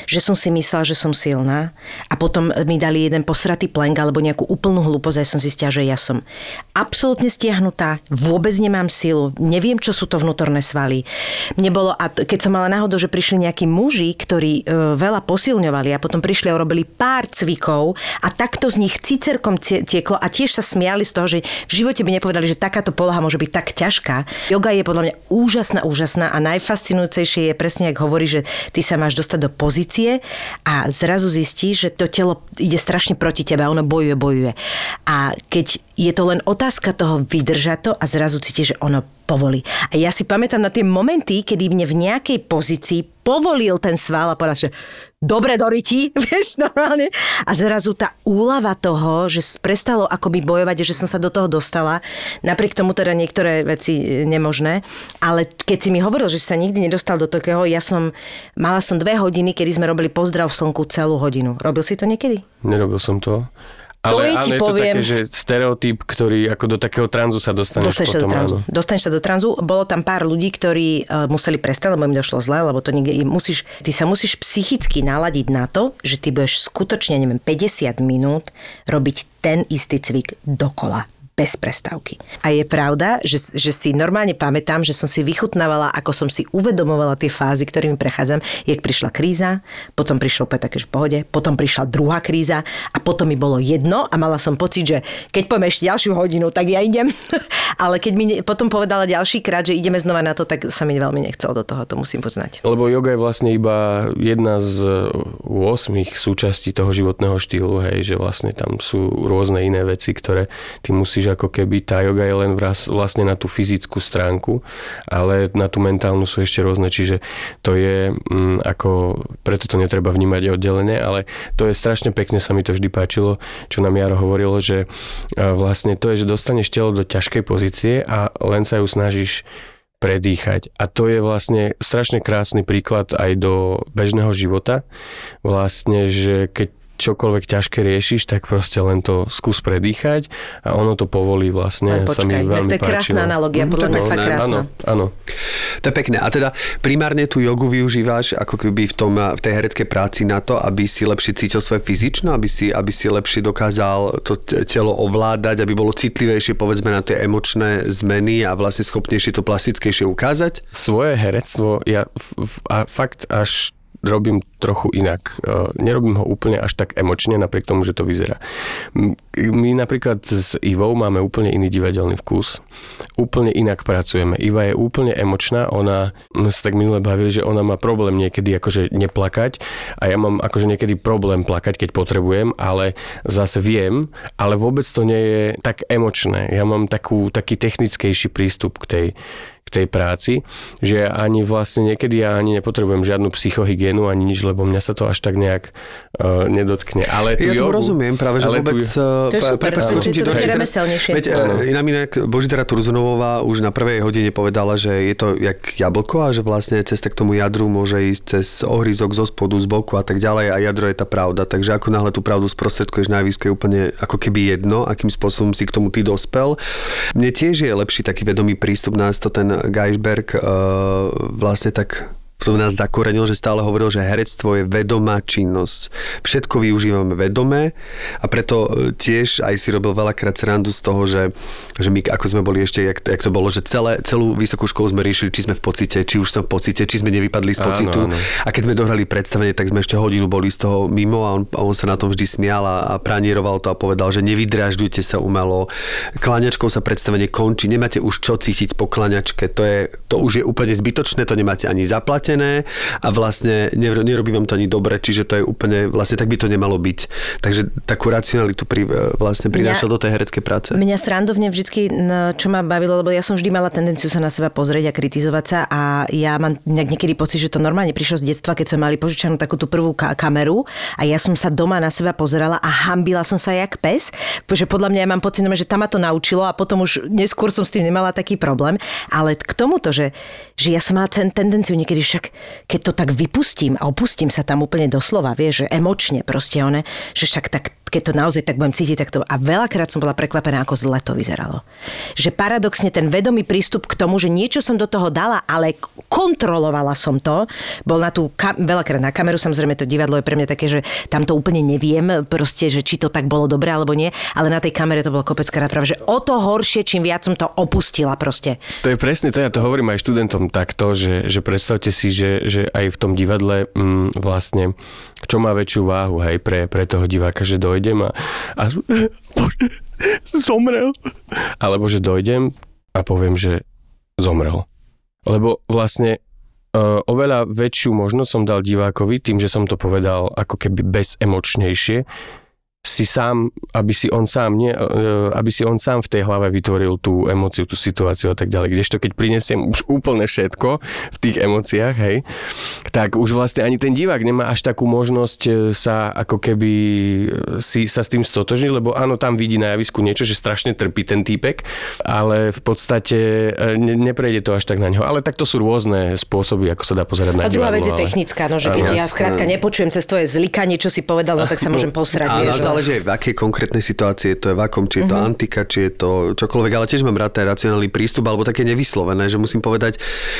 Speaker 3: že som si myslela, že som silná a potom mi dali jeden posratý plenk alebo nejakú úplnú hlúposť a ja som zistila, že ja som absolútne stiahnutá, vôbec nemám silu, neviem, čo sú to vnútorné svaly. Mne bolo, a keď som mala náhodou, že prišli nejakí muži, ktorí e, veľa posilňovali a potom prišli a urobili pár cvikov a takto z nich cicerkom tieklo a tiež sa smiali z toho, že v živote by nepovedali, že takáto poloha môže byť tak ťažká. Yoga je podľa mňa úžasná, úžasná a najfascinujúcejšie je presne, ak hovorí, že ty sa máš dostať do pozície a zrazu zistíš, že to telo ide strašne proti tebe ono bojuje, bojuje. A keď je to len otázka toho vydržať to a zrazu cítiš, že ono povolí. A ja si pamätám na tie momenty, kedy mne v nejakej pozícii povolil ten sval a povedal, že dobre doriti, vieš, normálne. A zrazu tá úlava toho, že prestalo akoby bojovať, že som sa do toho dostala, napriek tomu teda niektoré veci e, nemožné, ale keď si mi hovoril, že sa nikdy nedostal do takého, ja som, mala som dve hodiny, kedy sme robili pozdrav slnku celú hodinu. Robil si to niekedy?
Speaker 5: Nerobil som to.
Speaker 3: Ale, to je, ti
Speaker 5: je
Speaker 3: poviem...
Speaker 5: to také, že stereotyp, ktorý ako do takého tranzu sa dostaneš
Speaker 3: Dostaneš potom, sa do tranzu. Áno. Dostaneš sa do tranzu. Bolo tam pár ľudí, ktorí uh, museli prestať, lebo im došlo zle, lebo to niekde, musíš, ty sa musíš psychicky naladiť na to, že ty budeš skutočne, neviem, 50 minút robiť ten istý cvik dokola bez prestávky. A je pravda, že, že si normálne pamätám, že som si vychutnávala, ako som si uvedomovala tie fázy, ktorými prechádzam, jak prišla kríza, potom prišlo opäť také v pohode, potom prišla druhá kríza a potom mi bolo jedno a mala som pocit, že keď poviem ešte ďalšiu hodinu, tak ja idem. Ale keď mi potom povedala ďalší krát, že ideme znova na to, tak sa mi veľmi nechcel do toho, to musím poznať.
Speaker 5: Lebo yoga je vlastne iba jedna z 8 súčastí toho životného štýlu, hej, že vlastne tam sú rôzne iné veci, ktoré ty musíš ako keby tá yoga je len vlastne na tú fyzickú stránku, ale na tú mentálnu sú ešte rôzne, čiže to je mm, ako, preto to netreba vnímať oddelenie, ale to je strašne pekne, sa mi to vždy páčilo, čo nám Jaro hovorilo, že vlastne to je, že dostaneš telo do ťažkej pozície a len sa ju snažíš predýchať. A to je vlastne strašne krásny príklad aj do bežného života. Vlastne, že keď čokoľvek ťažké riešiš, tak proste len to skús predýchať a ono to povolí vlastne.
Speaker 3: Ale počkaj, sa mi veľmi to je krásna analogia, podľa mňa fakt krásna.
Speaker 5: Áno, áno.
Speaker 4: To je pekné. A teda primárne tú jogu využívaš ako keby v, tom, v tej hereckej práci na to, aby si lepšie cítil svoje fyzično, aby si, aby si lepšie dokázal to telo ovládať, aby bolo citlivejšie povedzme na tie emočné zmeny a vlastne schopnejšie to plastickejšie ukázať?
Speaker 5: Svoje herectvo ja f- f- a fakt až robím trochu inak. E, nerobím ho úplne až tak emočne, napriek tomu, že to vyzerá. My napríklad s Ivou máme úplne iný divadelný vkus. Úplne inak pracujeme. Iva je úplne emočná, ona, my sa tak minule bavili, že ona má problém niekedy akože neplakať a ja mám akože niekedy problém plakať, keď potrebujem, ale zase viem, ale vôbec to nie je tak emočné. Ja mám takú, taký technickejší prístup k tej, k tej práci, že ani vlastne niekedy ja ani nepotrebujem žiadnu psychohygienu ani nič, lebo mňa sa to až tak nejak uh, nedotkne. Ale
Speaker 4: ja to rozumiem práve, že vôbec... Tu...
Speaker 3: To je super, prepač, ti do
Speaker 4: Veď iná inak Božidara Turzunová už na prvej hodine povedala, že je to jak jablko a že vlastne cesta k tomu jadru môže ísť cez ohryzok zo spodu, z boku a tak ďalej a jadro je tá pravda. Takže ako náhle tú pravdu sprostredkuješ najvýsku je úplne ako keby jedno, akým spôsobom si k tomu ty dospel. Mne tiež je lepší taký vedomý prístup nás to ten Geisberg uh, vlastne tak v tom nás zakorenil, že stále hovoril, že herectvo je vedomá činnosť. Všetko využívame vedome a preto e, tiež aj si robil veľakrát srandu z toho, že, že my ako sme boli ešte, jak, jak to bolo, že celé, celú vysokú školu sme riešili, či sme v pocite, či už som v pocite, či sme nevypadli z pocitu. Áno, áno. A keď sme dohrali predstavenie, tak sme ešte hodinu boli z toho mimo a on, a on sa na tom vždy smial a, a pranieroval to a povedal, že nevydrážďujte sa umelo. Kláňačkou sa predstavenie končí, nemáte už čo cítiť po kláňačke, to, je, to už je úplne zbytočné, to nemáte ani zaplatiť zaplatené a vlastne nerobí vám to ani dobre, čiže to je úplne, vlastne tak by to nemalo byť. Takže takú racionalitu pri, e, vlastne prinášal mňa, do tej hereckej práce.
Speaker 3: Mňa srandovne vždy, čo ma bavilo, lebo ja som vždy mala tendenciu sa na seba pozrieť a kritizovať sa a ja mám niekedy pocit, že to normálne prišlo z detstva, keď sme mali požičanú takú tú prvú ka- kameru a ja som sa doma na seba pozerala a hambila som sa jak pes, že podľa mňa ja mám pocit, že tam ma to naučilo a potom už neskôr som s tým nemala taký problém. Ale k tomuto, že, že ja som mala tendenciu niekedy však keď to tak vypustím a opustím sa tam úplne doslova, vieš, že emočne proste one, že však tak keď to naozaj tak budem cítiť, tak to... A veľakrát som bola prekvapená, ako zle to vyzeralo. Že paradoxne ten vedomý prístup k tomu, že niečo som do toho dala, ale kontrolovala som to, bol na tú... Kam... Veľakrát na kameru, samozrejme to divadlo je pre mňa také, že tam to úplne neviem, proste, že či to tak bolo dobre alebo nie, ale na tej kamere to bolo kopec krát práve, že o to horšie, čím viac som to opustila proste.
Speaker 5: To je presne to, ja to hovorím aj študentom takto, že, že predstavte si, že, že aj v tom divadle mm, vlastne čo má väčšiu váhu, hej, pre, pre toho diváka, že dojdem a, a bože, zomrel. Alebo že dojdem a poviem, že zomrel. Lebo vlastne uh, oveľa väčšiu možnosť som dal divákovi tým, že som to povedal ako keby bezemočnejšie, si sám, aby si on sám, nie, e, aby si on sám v tej hlave vytvoril tú emóciu, tú situáciu a tak ďalej. Kdežto keď prinesiem už úplne všetko v tých emóciách, hej, tak už vlastne ani ten divák nemá až takú možnosť e, sa ako keby e, si sa s tým stotožniť, lebo áno, tam vidí na javisku niečo, že strašne trpí ten týpek, ale v podstate ne, neprejde to až tak na ňo. Ale tak to sú rôzne spôsoby, ako sa dá pozerať na
Speaker 3: A druhá
Speaker 5: divadlo,
Speaker 3: vec je
Speaker 5: ale...
Speaker 3: technická, no, že keď ja skrátka nepočujem cez tvoje zlikanie, čo si povedal, no tak sa môžem posrať. Vieš,
Speaker 4: záleží aj v akej konkrétnej situácii to je v akom, či je to
Speaker 3: Mhm.
Speaker 4: antika, či je to čokoľvek, ale tiež mám rád ten racionálny prístup, alebo také nevyslovené, že musím povedať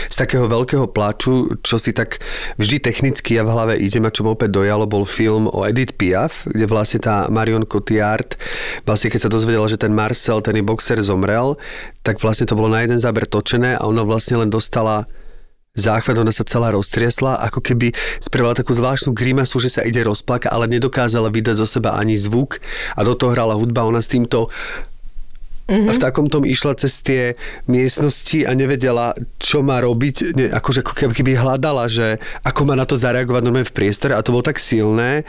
Speaker 4: z takého veľkého plaču, čo si tak vždy technicky ja v hlave idem a čo ma opäť dojalo, bol film o Edith Piaf, kde vlastne tá Marion Cotillard, vlastne keď sa dozvedela, že ten Marcel, ten boxer zomrel, tak vlastne to bolo na jeden záber točené a ona vlastne len dostala záchvat, ona sa celá roztriesla, ako keby spravila takú zvláštnu grimasu, že sa ide rozplaka, ale nedokázala vydať zo seba ani zvuk a do toho hrala hudba, ona s týmto mm-hmm. v takom tom išla cez tie miestnosti a nevedela, čo má robiť, ne, akože ako keby- hľadala, že ako má na to zareagovať normálne v priestore a to bolo tak silné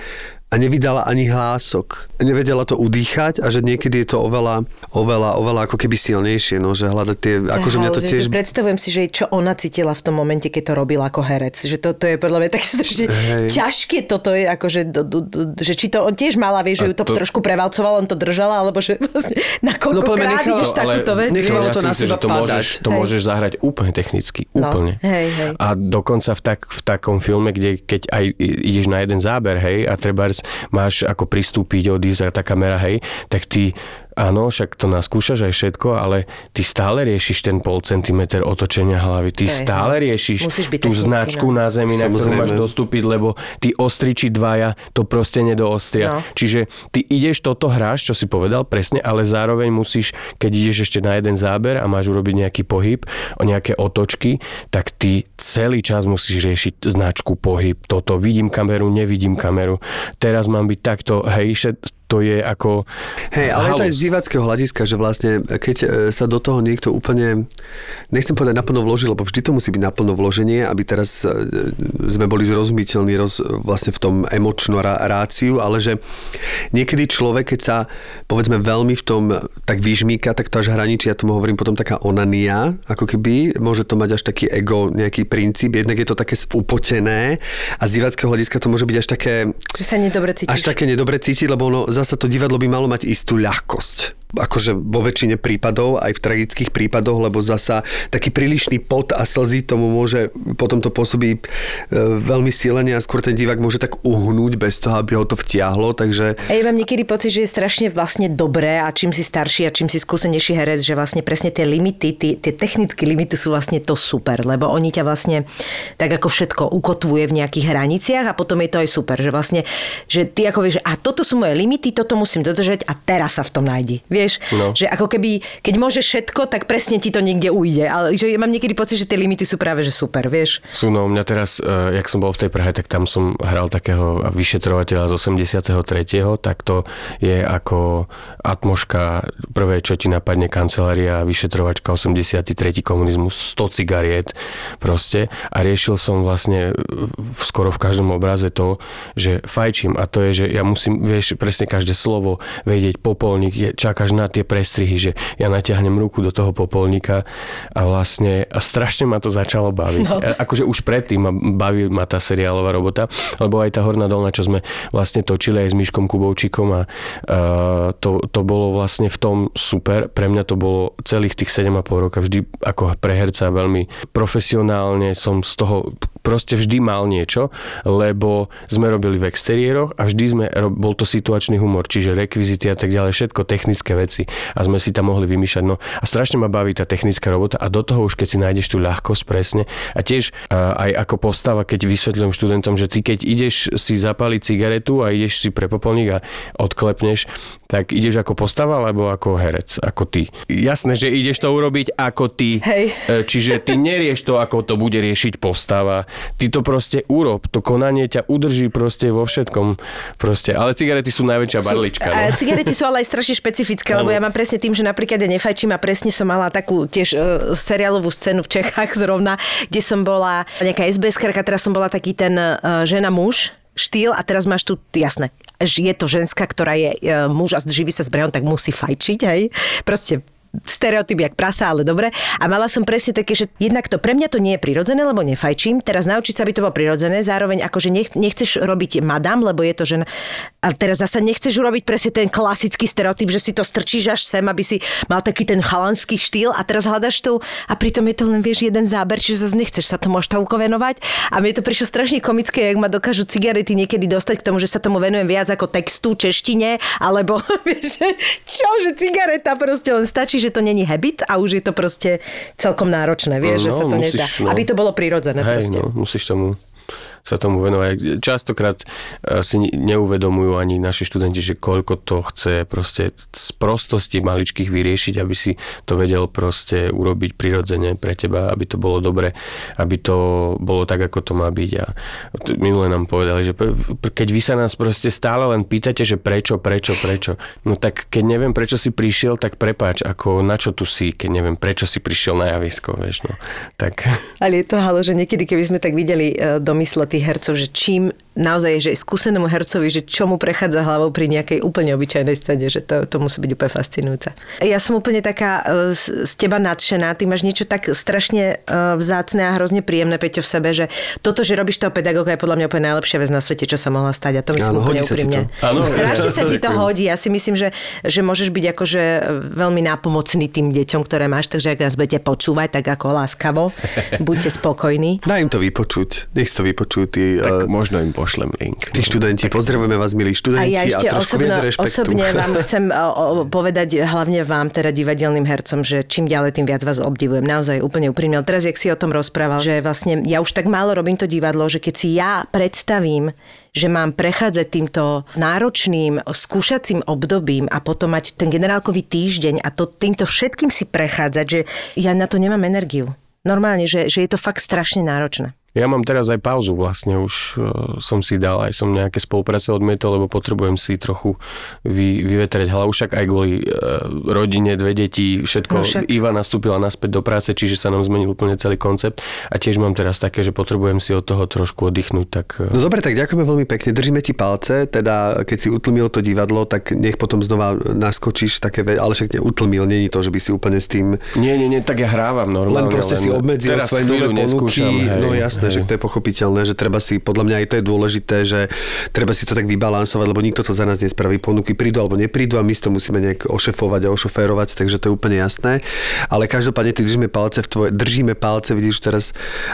Speaker 4: a nevydala ani hlások. Nevedela to udýchať a že niekedy je to oveľa, oveľa, oveľa ako keby silnejšie, no, že hľadať tie, akože mňa to tiež...
Speaker 3: že Predstavujem si, že čo ona cítila v tom momente, keď to robila ako herec. Že to, to je podľa mňa tak strašne
Speaker 4: Hej.
Speaker 3: ťažké toto je, akože, do, do, do, že či to on tiež mala, vie, že ju to,
Speaker 5: to-
Speaker 3: trošku prevalcoval, on to držala, alebo že vlastne na
Speaker 4: No, podľa mňa
Speaker 3: koľkokrát
Speaker 4: nechala-
Speaker 3: ideš
Speaker 4: ale
Speaker 3: takúto vec.
Speaker 4: nechala
Speaker 3: vieš?
Speaker 4: to na seba
Speaker 5: že to môžeš, to
Speaker 3: Hej.
Speaker 5: môžeš zahrať úplne technicky.
Speaker 3: No,
Speaker 5: Úplne.
Speaker 3: hej, hej.
Speaker 5: A dokonca v, tak, v takom filme, kde keď aj ideš na jeden záber, hej, a treba máš ako pristúpiť, odísť a tá kamera, hej, tak ty Áno, však to naskúšaš aj všetko, ale ty stále riešiš ten pol centimeter otočenia hlavy. Ty
Speaker 3: Hej,
Speaker 5: stále riešiš tú značku
Speaker 3: no.
Speaker 5: na zemi, na ktorú
Speaker 4: Samozrejme.
Speaker 5: máš dostúpiť, lebo tí ostriči dvaja to proste nedoostria.
Speaker 3: No.
Speaker 5: Čiže ty ideš, toto hráš, čo si povedal presne, ale zároveň musíš, keď ideš ešte na jeden záber a máš urobiť nejaký pohyb, o nejaké otočky, tak ty celý čas musíš riešiť značku, pohyb, toto, vidím kameru, nevidím kameru, teraz mám byť takto, hej, všet- to je ako
Speaker 4: Hej, ale je to aj z diváckého hľadiska, že vlastne keď e, sa do toho niekto úplne, nechcem povedať naplno vloží, lebo vždy to musí byť naplno vloženie, aby teraz e, sme boli zrozumiteľní roz, vlastne v tom emočno ra- ráciu, ale že niekedy človek, keď sa povedzme veľmi v tom tak vyžmíka, tak to až hraničí, ja tomu hovorím potom taká onania, ako keby, môže to mať až taký ego, nejaký princíp, jednak je to také upotené a z diváckého hľadiska to môže byť až také
Speaker 3: Že sa nedobre cítiš.
Speaker 4: až také nedobre cítiť, lebo ono, zasa to divadlo by malo mať istú ľahkosť. Akože vo väčšine prípadov, aj v tragických prípadoch, lebo zasa taký prílišný pot a slzy tomu môže, potom to pôsobí e, veľmi silene a skôr ten divák môže tak uhnúť bez toho, aby ho to vtiahlo, takže
Speaker 3: A ja mám niekedy pocit, že je strašne vlastne dobré a čím si starší a čím si skúsenejší herec, že vlastne presne tie limity, tie, tie technické limity sú vlastne to super, lebo oni ťa vlastne tak ako všetko ukotvuje v nejakých hraniciach a potom je to aj super, že vlastne, že ty ako vieš, a toto sú moje limity, toto musím dodržať a teraz sa v tom nájdi. Vieš,
Speaker 5: No.
Speaker 3: že ako keby, keď môžeš všetko, tak presne ti to niekde ujde. Ale že ja mám niekedy pocit, že tie limity sú práve že super, vieš.
Speaker 5: Sú, no mňa teraz, uh, jak som bol v tej Prahe, tak tam som hral takého vyšetrovateľa z 83. Tak to je ako atmoška prvé, čo ti napadne kancelária, vyšetrovačka 83. komunizmus, 100 cigariet proste. A riešil som vlastne v, skoro v každom obraze to, že fajčím a to je, že ja musím, vieš, presne každé slovo vedieť, popolník, je, čakáš na tie prestrihy, že ja natiahnem ruku do toho popolníka a vlastne a strašne ma to začalo baviť. No. Akože už predtým ma baví ma tá seriálová robota, lebo aj tá Horná dolná, čo sme vlastne točili aj s Myškom Kubovčíkom a uh, to, to bolo vlastne v tom super. Pre mňa to bolo celých tých 7,5 roka vždy ako pre herca veľmi profesionálne som z toho proste vždy mal niečo, lebo sme robili v exteriéroch a vždy sme, bol to situačný humor, čiže rekvizity a tak ďalej, všetko technické veci a sme si tam mohli vymýšľať. No a strašne ma baví tá technická robota a do toho už keď si nájdeš tú ľahkosť presne a tiež aj ako postava, keď vysvetľujem študentom, že ty keď ideš si zapaliť cigaretu a ideš si pre popolník a odklepneš, tak ideš ako postava alebo ako herec, ako ty. Jasné, že ideš to urobiť ako ty.
Speaker 3: Hej.
Speaker 5: E, Čiže ty nerieš to, ako to bude riešiť postava. Ty to proste urob. To konanie ťa udrží proste vo všetkom. Proste. Ale cigarety sú najväčšia barlička.
Speaker 3: A
Speaker 5: No.
Speaker 3: cigarety sú ale aj strašne špecifické, lebo ja mám presne tým, že napríklad ja nefajčím a presne som mala takú tiež uh, seriálovú scénu v Čechách zrovna, kde som bola nejaká SBS a teraz som bola taký ten uh, žena-muž, štýl a teraz máš tu, jasné, je to ženská, ktorá je uh, muž a živí sa s brehom, tak musí fajčiť, hej. Proste stereotyp jak prasa, ale dobre. A mala som presne také, že jednak to pre mňa to nie je prirodzené, lebo nefajčím. Teraz naučiť sa, aby to bolo prirodzené. Zároveň akože nech, nechceš robiť madam, lebo je to, že... A teraz zase nechceš urobiť presne ten klasický stereotyp, že si to strčíš až sem, aby si mal taký ten chalanský štýl a teraz hľadaš tu a pritom je to len, vieš, jeden záber, čiže zase nechceš sa tomu toľko venovať. A mne to prišlo strašne komické, jak ma dokážu cigarety niekedy dostať k tomu, že sa tomu venujem viac ako textu, češtine, alebo vieš, čo, že cigareta proste len stačí, že to není habit a už je to proste celkom náročné, vieš, no, že sa to musíš, nezdá. No. Aby to bolo prirodzené
Speaker 5: Hej,
Speaker 3: proste.
Speaker 5: No, musíš tomu sa tomu venovať. Častokrát e, si neuvedomujú ani naši študenti, že koľko to chce proste z prostosti maličkých vyriešiť, aby si to vedel proste urobiť prirodzene pre teba, aby to bolo dobre, aby to bolo tak, ako to má byť. A minule nám povedali, že keď vy sa nás proste stále len pýtate, že prečo, prečo, prečo, no tak keď neviem, prečo si prišiel, tak prepáč, ako na čo tu si, keď neviem, prečo si prišiel na javisko, vieš, no. Tak...
Speaker 3: Ale je to halo, že niekedy, keby sme tak videli e, domysle tých hercov, že čím naozaj, že skúsenému hercovi, že čo mu prechádza hlavou pri nejakej úplne obyčajnej scéne, že to, to musí byť úplne fascinujúce. Ja som úplne taká e, z, z teba nadšená, ty máš niečo tak strašne e, vzácne a hrozne príjemné, Peťo, v sebe, že toto, že robíš toho pedagóga je podľa mňa úplne najlepšia vec na svete, čo sa mohla stať a to myslím úplne úprimne. Strašne sa ti to hodí. Ja si myslím, že, že môžeš byť akože veľmi nápomocný tým deťom, ktoré máš, takže ak nás budete počúvať, tak ako láskavo, buďte spokojní.
Speaker 4: Daj im to vypočuť, nech to vypočujú tí...
Speaker 5: Tak uh... možno im pošlem link.
Speaker 4: Tí študenti, tak... pozdravujeme vás, milí študenti.
Speaker 3: A ja ešte
Speaker 4: a
Speaker 3: osobno, osobne vám chcem o, o, povedať, hlavne vám, teda divadelným hercom, že čím ďalej, tým viac vás obdivujem. Naozaj úplne úprimne. Teraz, jak si o tom rozprával, že vlastne ja už tak málo robím to divadlo, že keď si ja predstavím, že mám prechádzať týmto náročným skúšacím obdobím a potom mať ten generálkový týždeň a to týmto všetkým si prechádzať, že ja na to nemám energiu. Normálne, že, že je to fakt strašne náročné.
Speaker 5: Ja mám teraz aj pauzu vlastne, už uh, som si dal, aj som nejaké spolupráce odmietol, lebo potrebujem si trochu vy, vyvetrať hlavu, však aj kvôli uh, rodine, dve deti, všetko. No však. Iva nastúpila naspäť do práce, čiže sa nám zmenil úplne celý koncept a tiež mám teraz také, že potrebujem si od toho trošku oddychnúť. Tak,
Speaker 4: uh... No dobre, tak ďakujeme veľmi pekne, držíme ti palce, teda keď si utlmil to divadlo, tak nech potom znova naskočíš také, ve- ale však neutlmil, není to, že by si úplne s tým...
Speaker 5: Nie, nie, nie, tak ja hrávam normálne.
Speaker 4: Len proste len si obmedzil svoje nové ponuky, no jasné jasné, že to je pochopiteľné, že treba si, podľa mňa aj to je dôležité, že treba si to tak vybalansovať, lebo nikto to za nás nespraví. Ponuky prídu alebo neprídu a my to musíme nejak ošefovať a ošoférovať, takže to je úplne jasné. Ale každopádne ty držíme palce v tvoje, držíme palce, vidíš teraz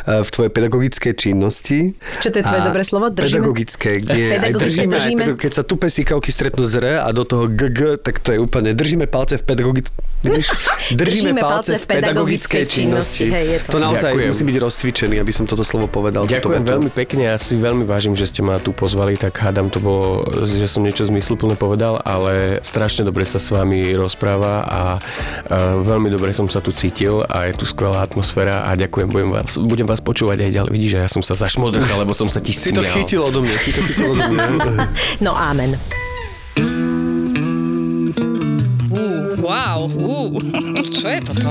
Speaker 4: e, v tvojej pedagogickej činnosti.
Speaker 3: Čo to je tvoje dobré slovo?
Speaker 4: Držíme? Pedagogické. Nie, aj držíme, držíme. Aj, keď sa tu pesíkavky stretnú z R a do toho GG, tak to je úplne, držíme palce v pedagogickej
Speaker 3: Držíme, držíme palce v pedagogickej činnosti. činnosti. Hej, je
Speaker 4: to. to naozaj Ďakujem. musím byť rozcvičený, aby som toto slovo povedal
Speaker 5: Ďakujem veľmi pekne, ja si veľmi vážim, že ste ma tu pozvali, tak hádam to bolo, že som niečo zmysluplne povedal, ale strašne dobre sa s vami rozpráva a, a veľmi dobre som sa tu cítil a je tu skvelá atmosféra a ďakujem, budem vás, budem vás počúvať aj ďalej. Vidíš, že ja som sa zašmodrkal, lebo som sa ti
Speaker 4: smial. Si to chytil odo mňa, si to chytil odo mňa.
Speaker 3: no amen.
Speaker 7: Uh, wow, uh, čo je toto?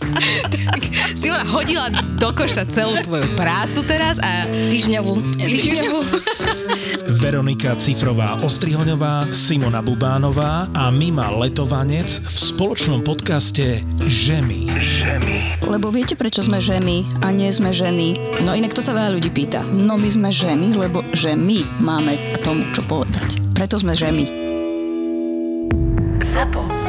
Speaker 7: Tak Simona hodila do koša celú tvoju prácu teraz a týždňovú. týždňovú.
Speaker 1: Veronika Cifrová Ostrihoňová, Simona Bubánová a Mima Letovanec v spoločnom podcaste Žemy. Žemy.
Speaker 8: Lebo viete, prečo sme žemy a nie sme ženy?
Speaker 7: No inak to sa veľa ľudí pýta.
Speaker 8: No my sme žemy, lebo že my máme k tomu čo povedať. Preto sme žemy. Zapo.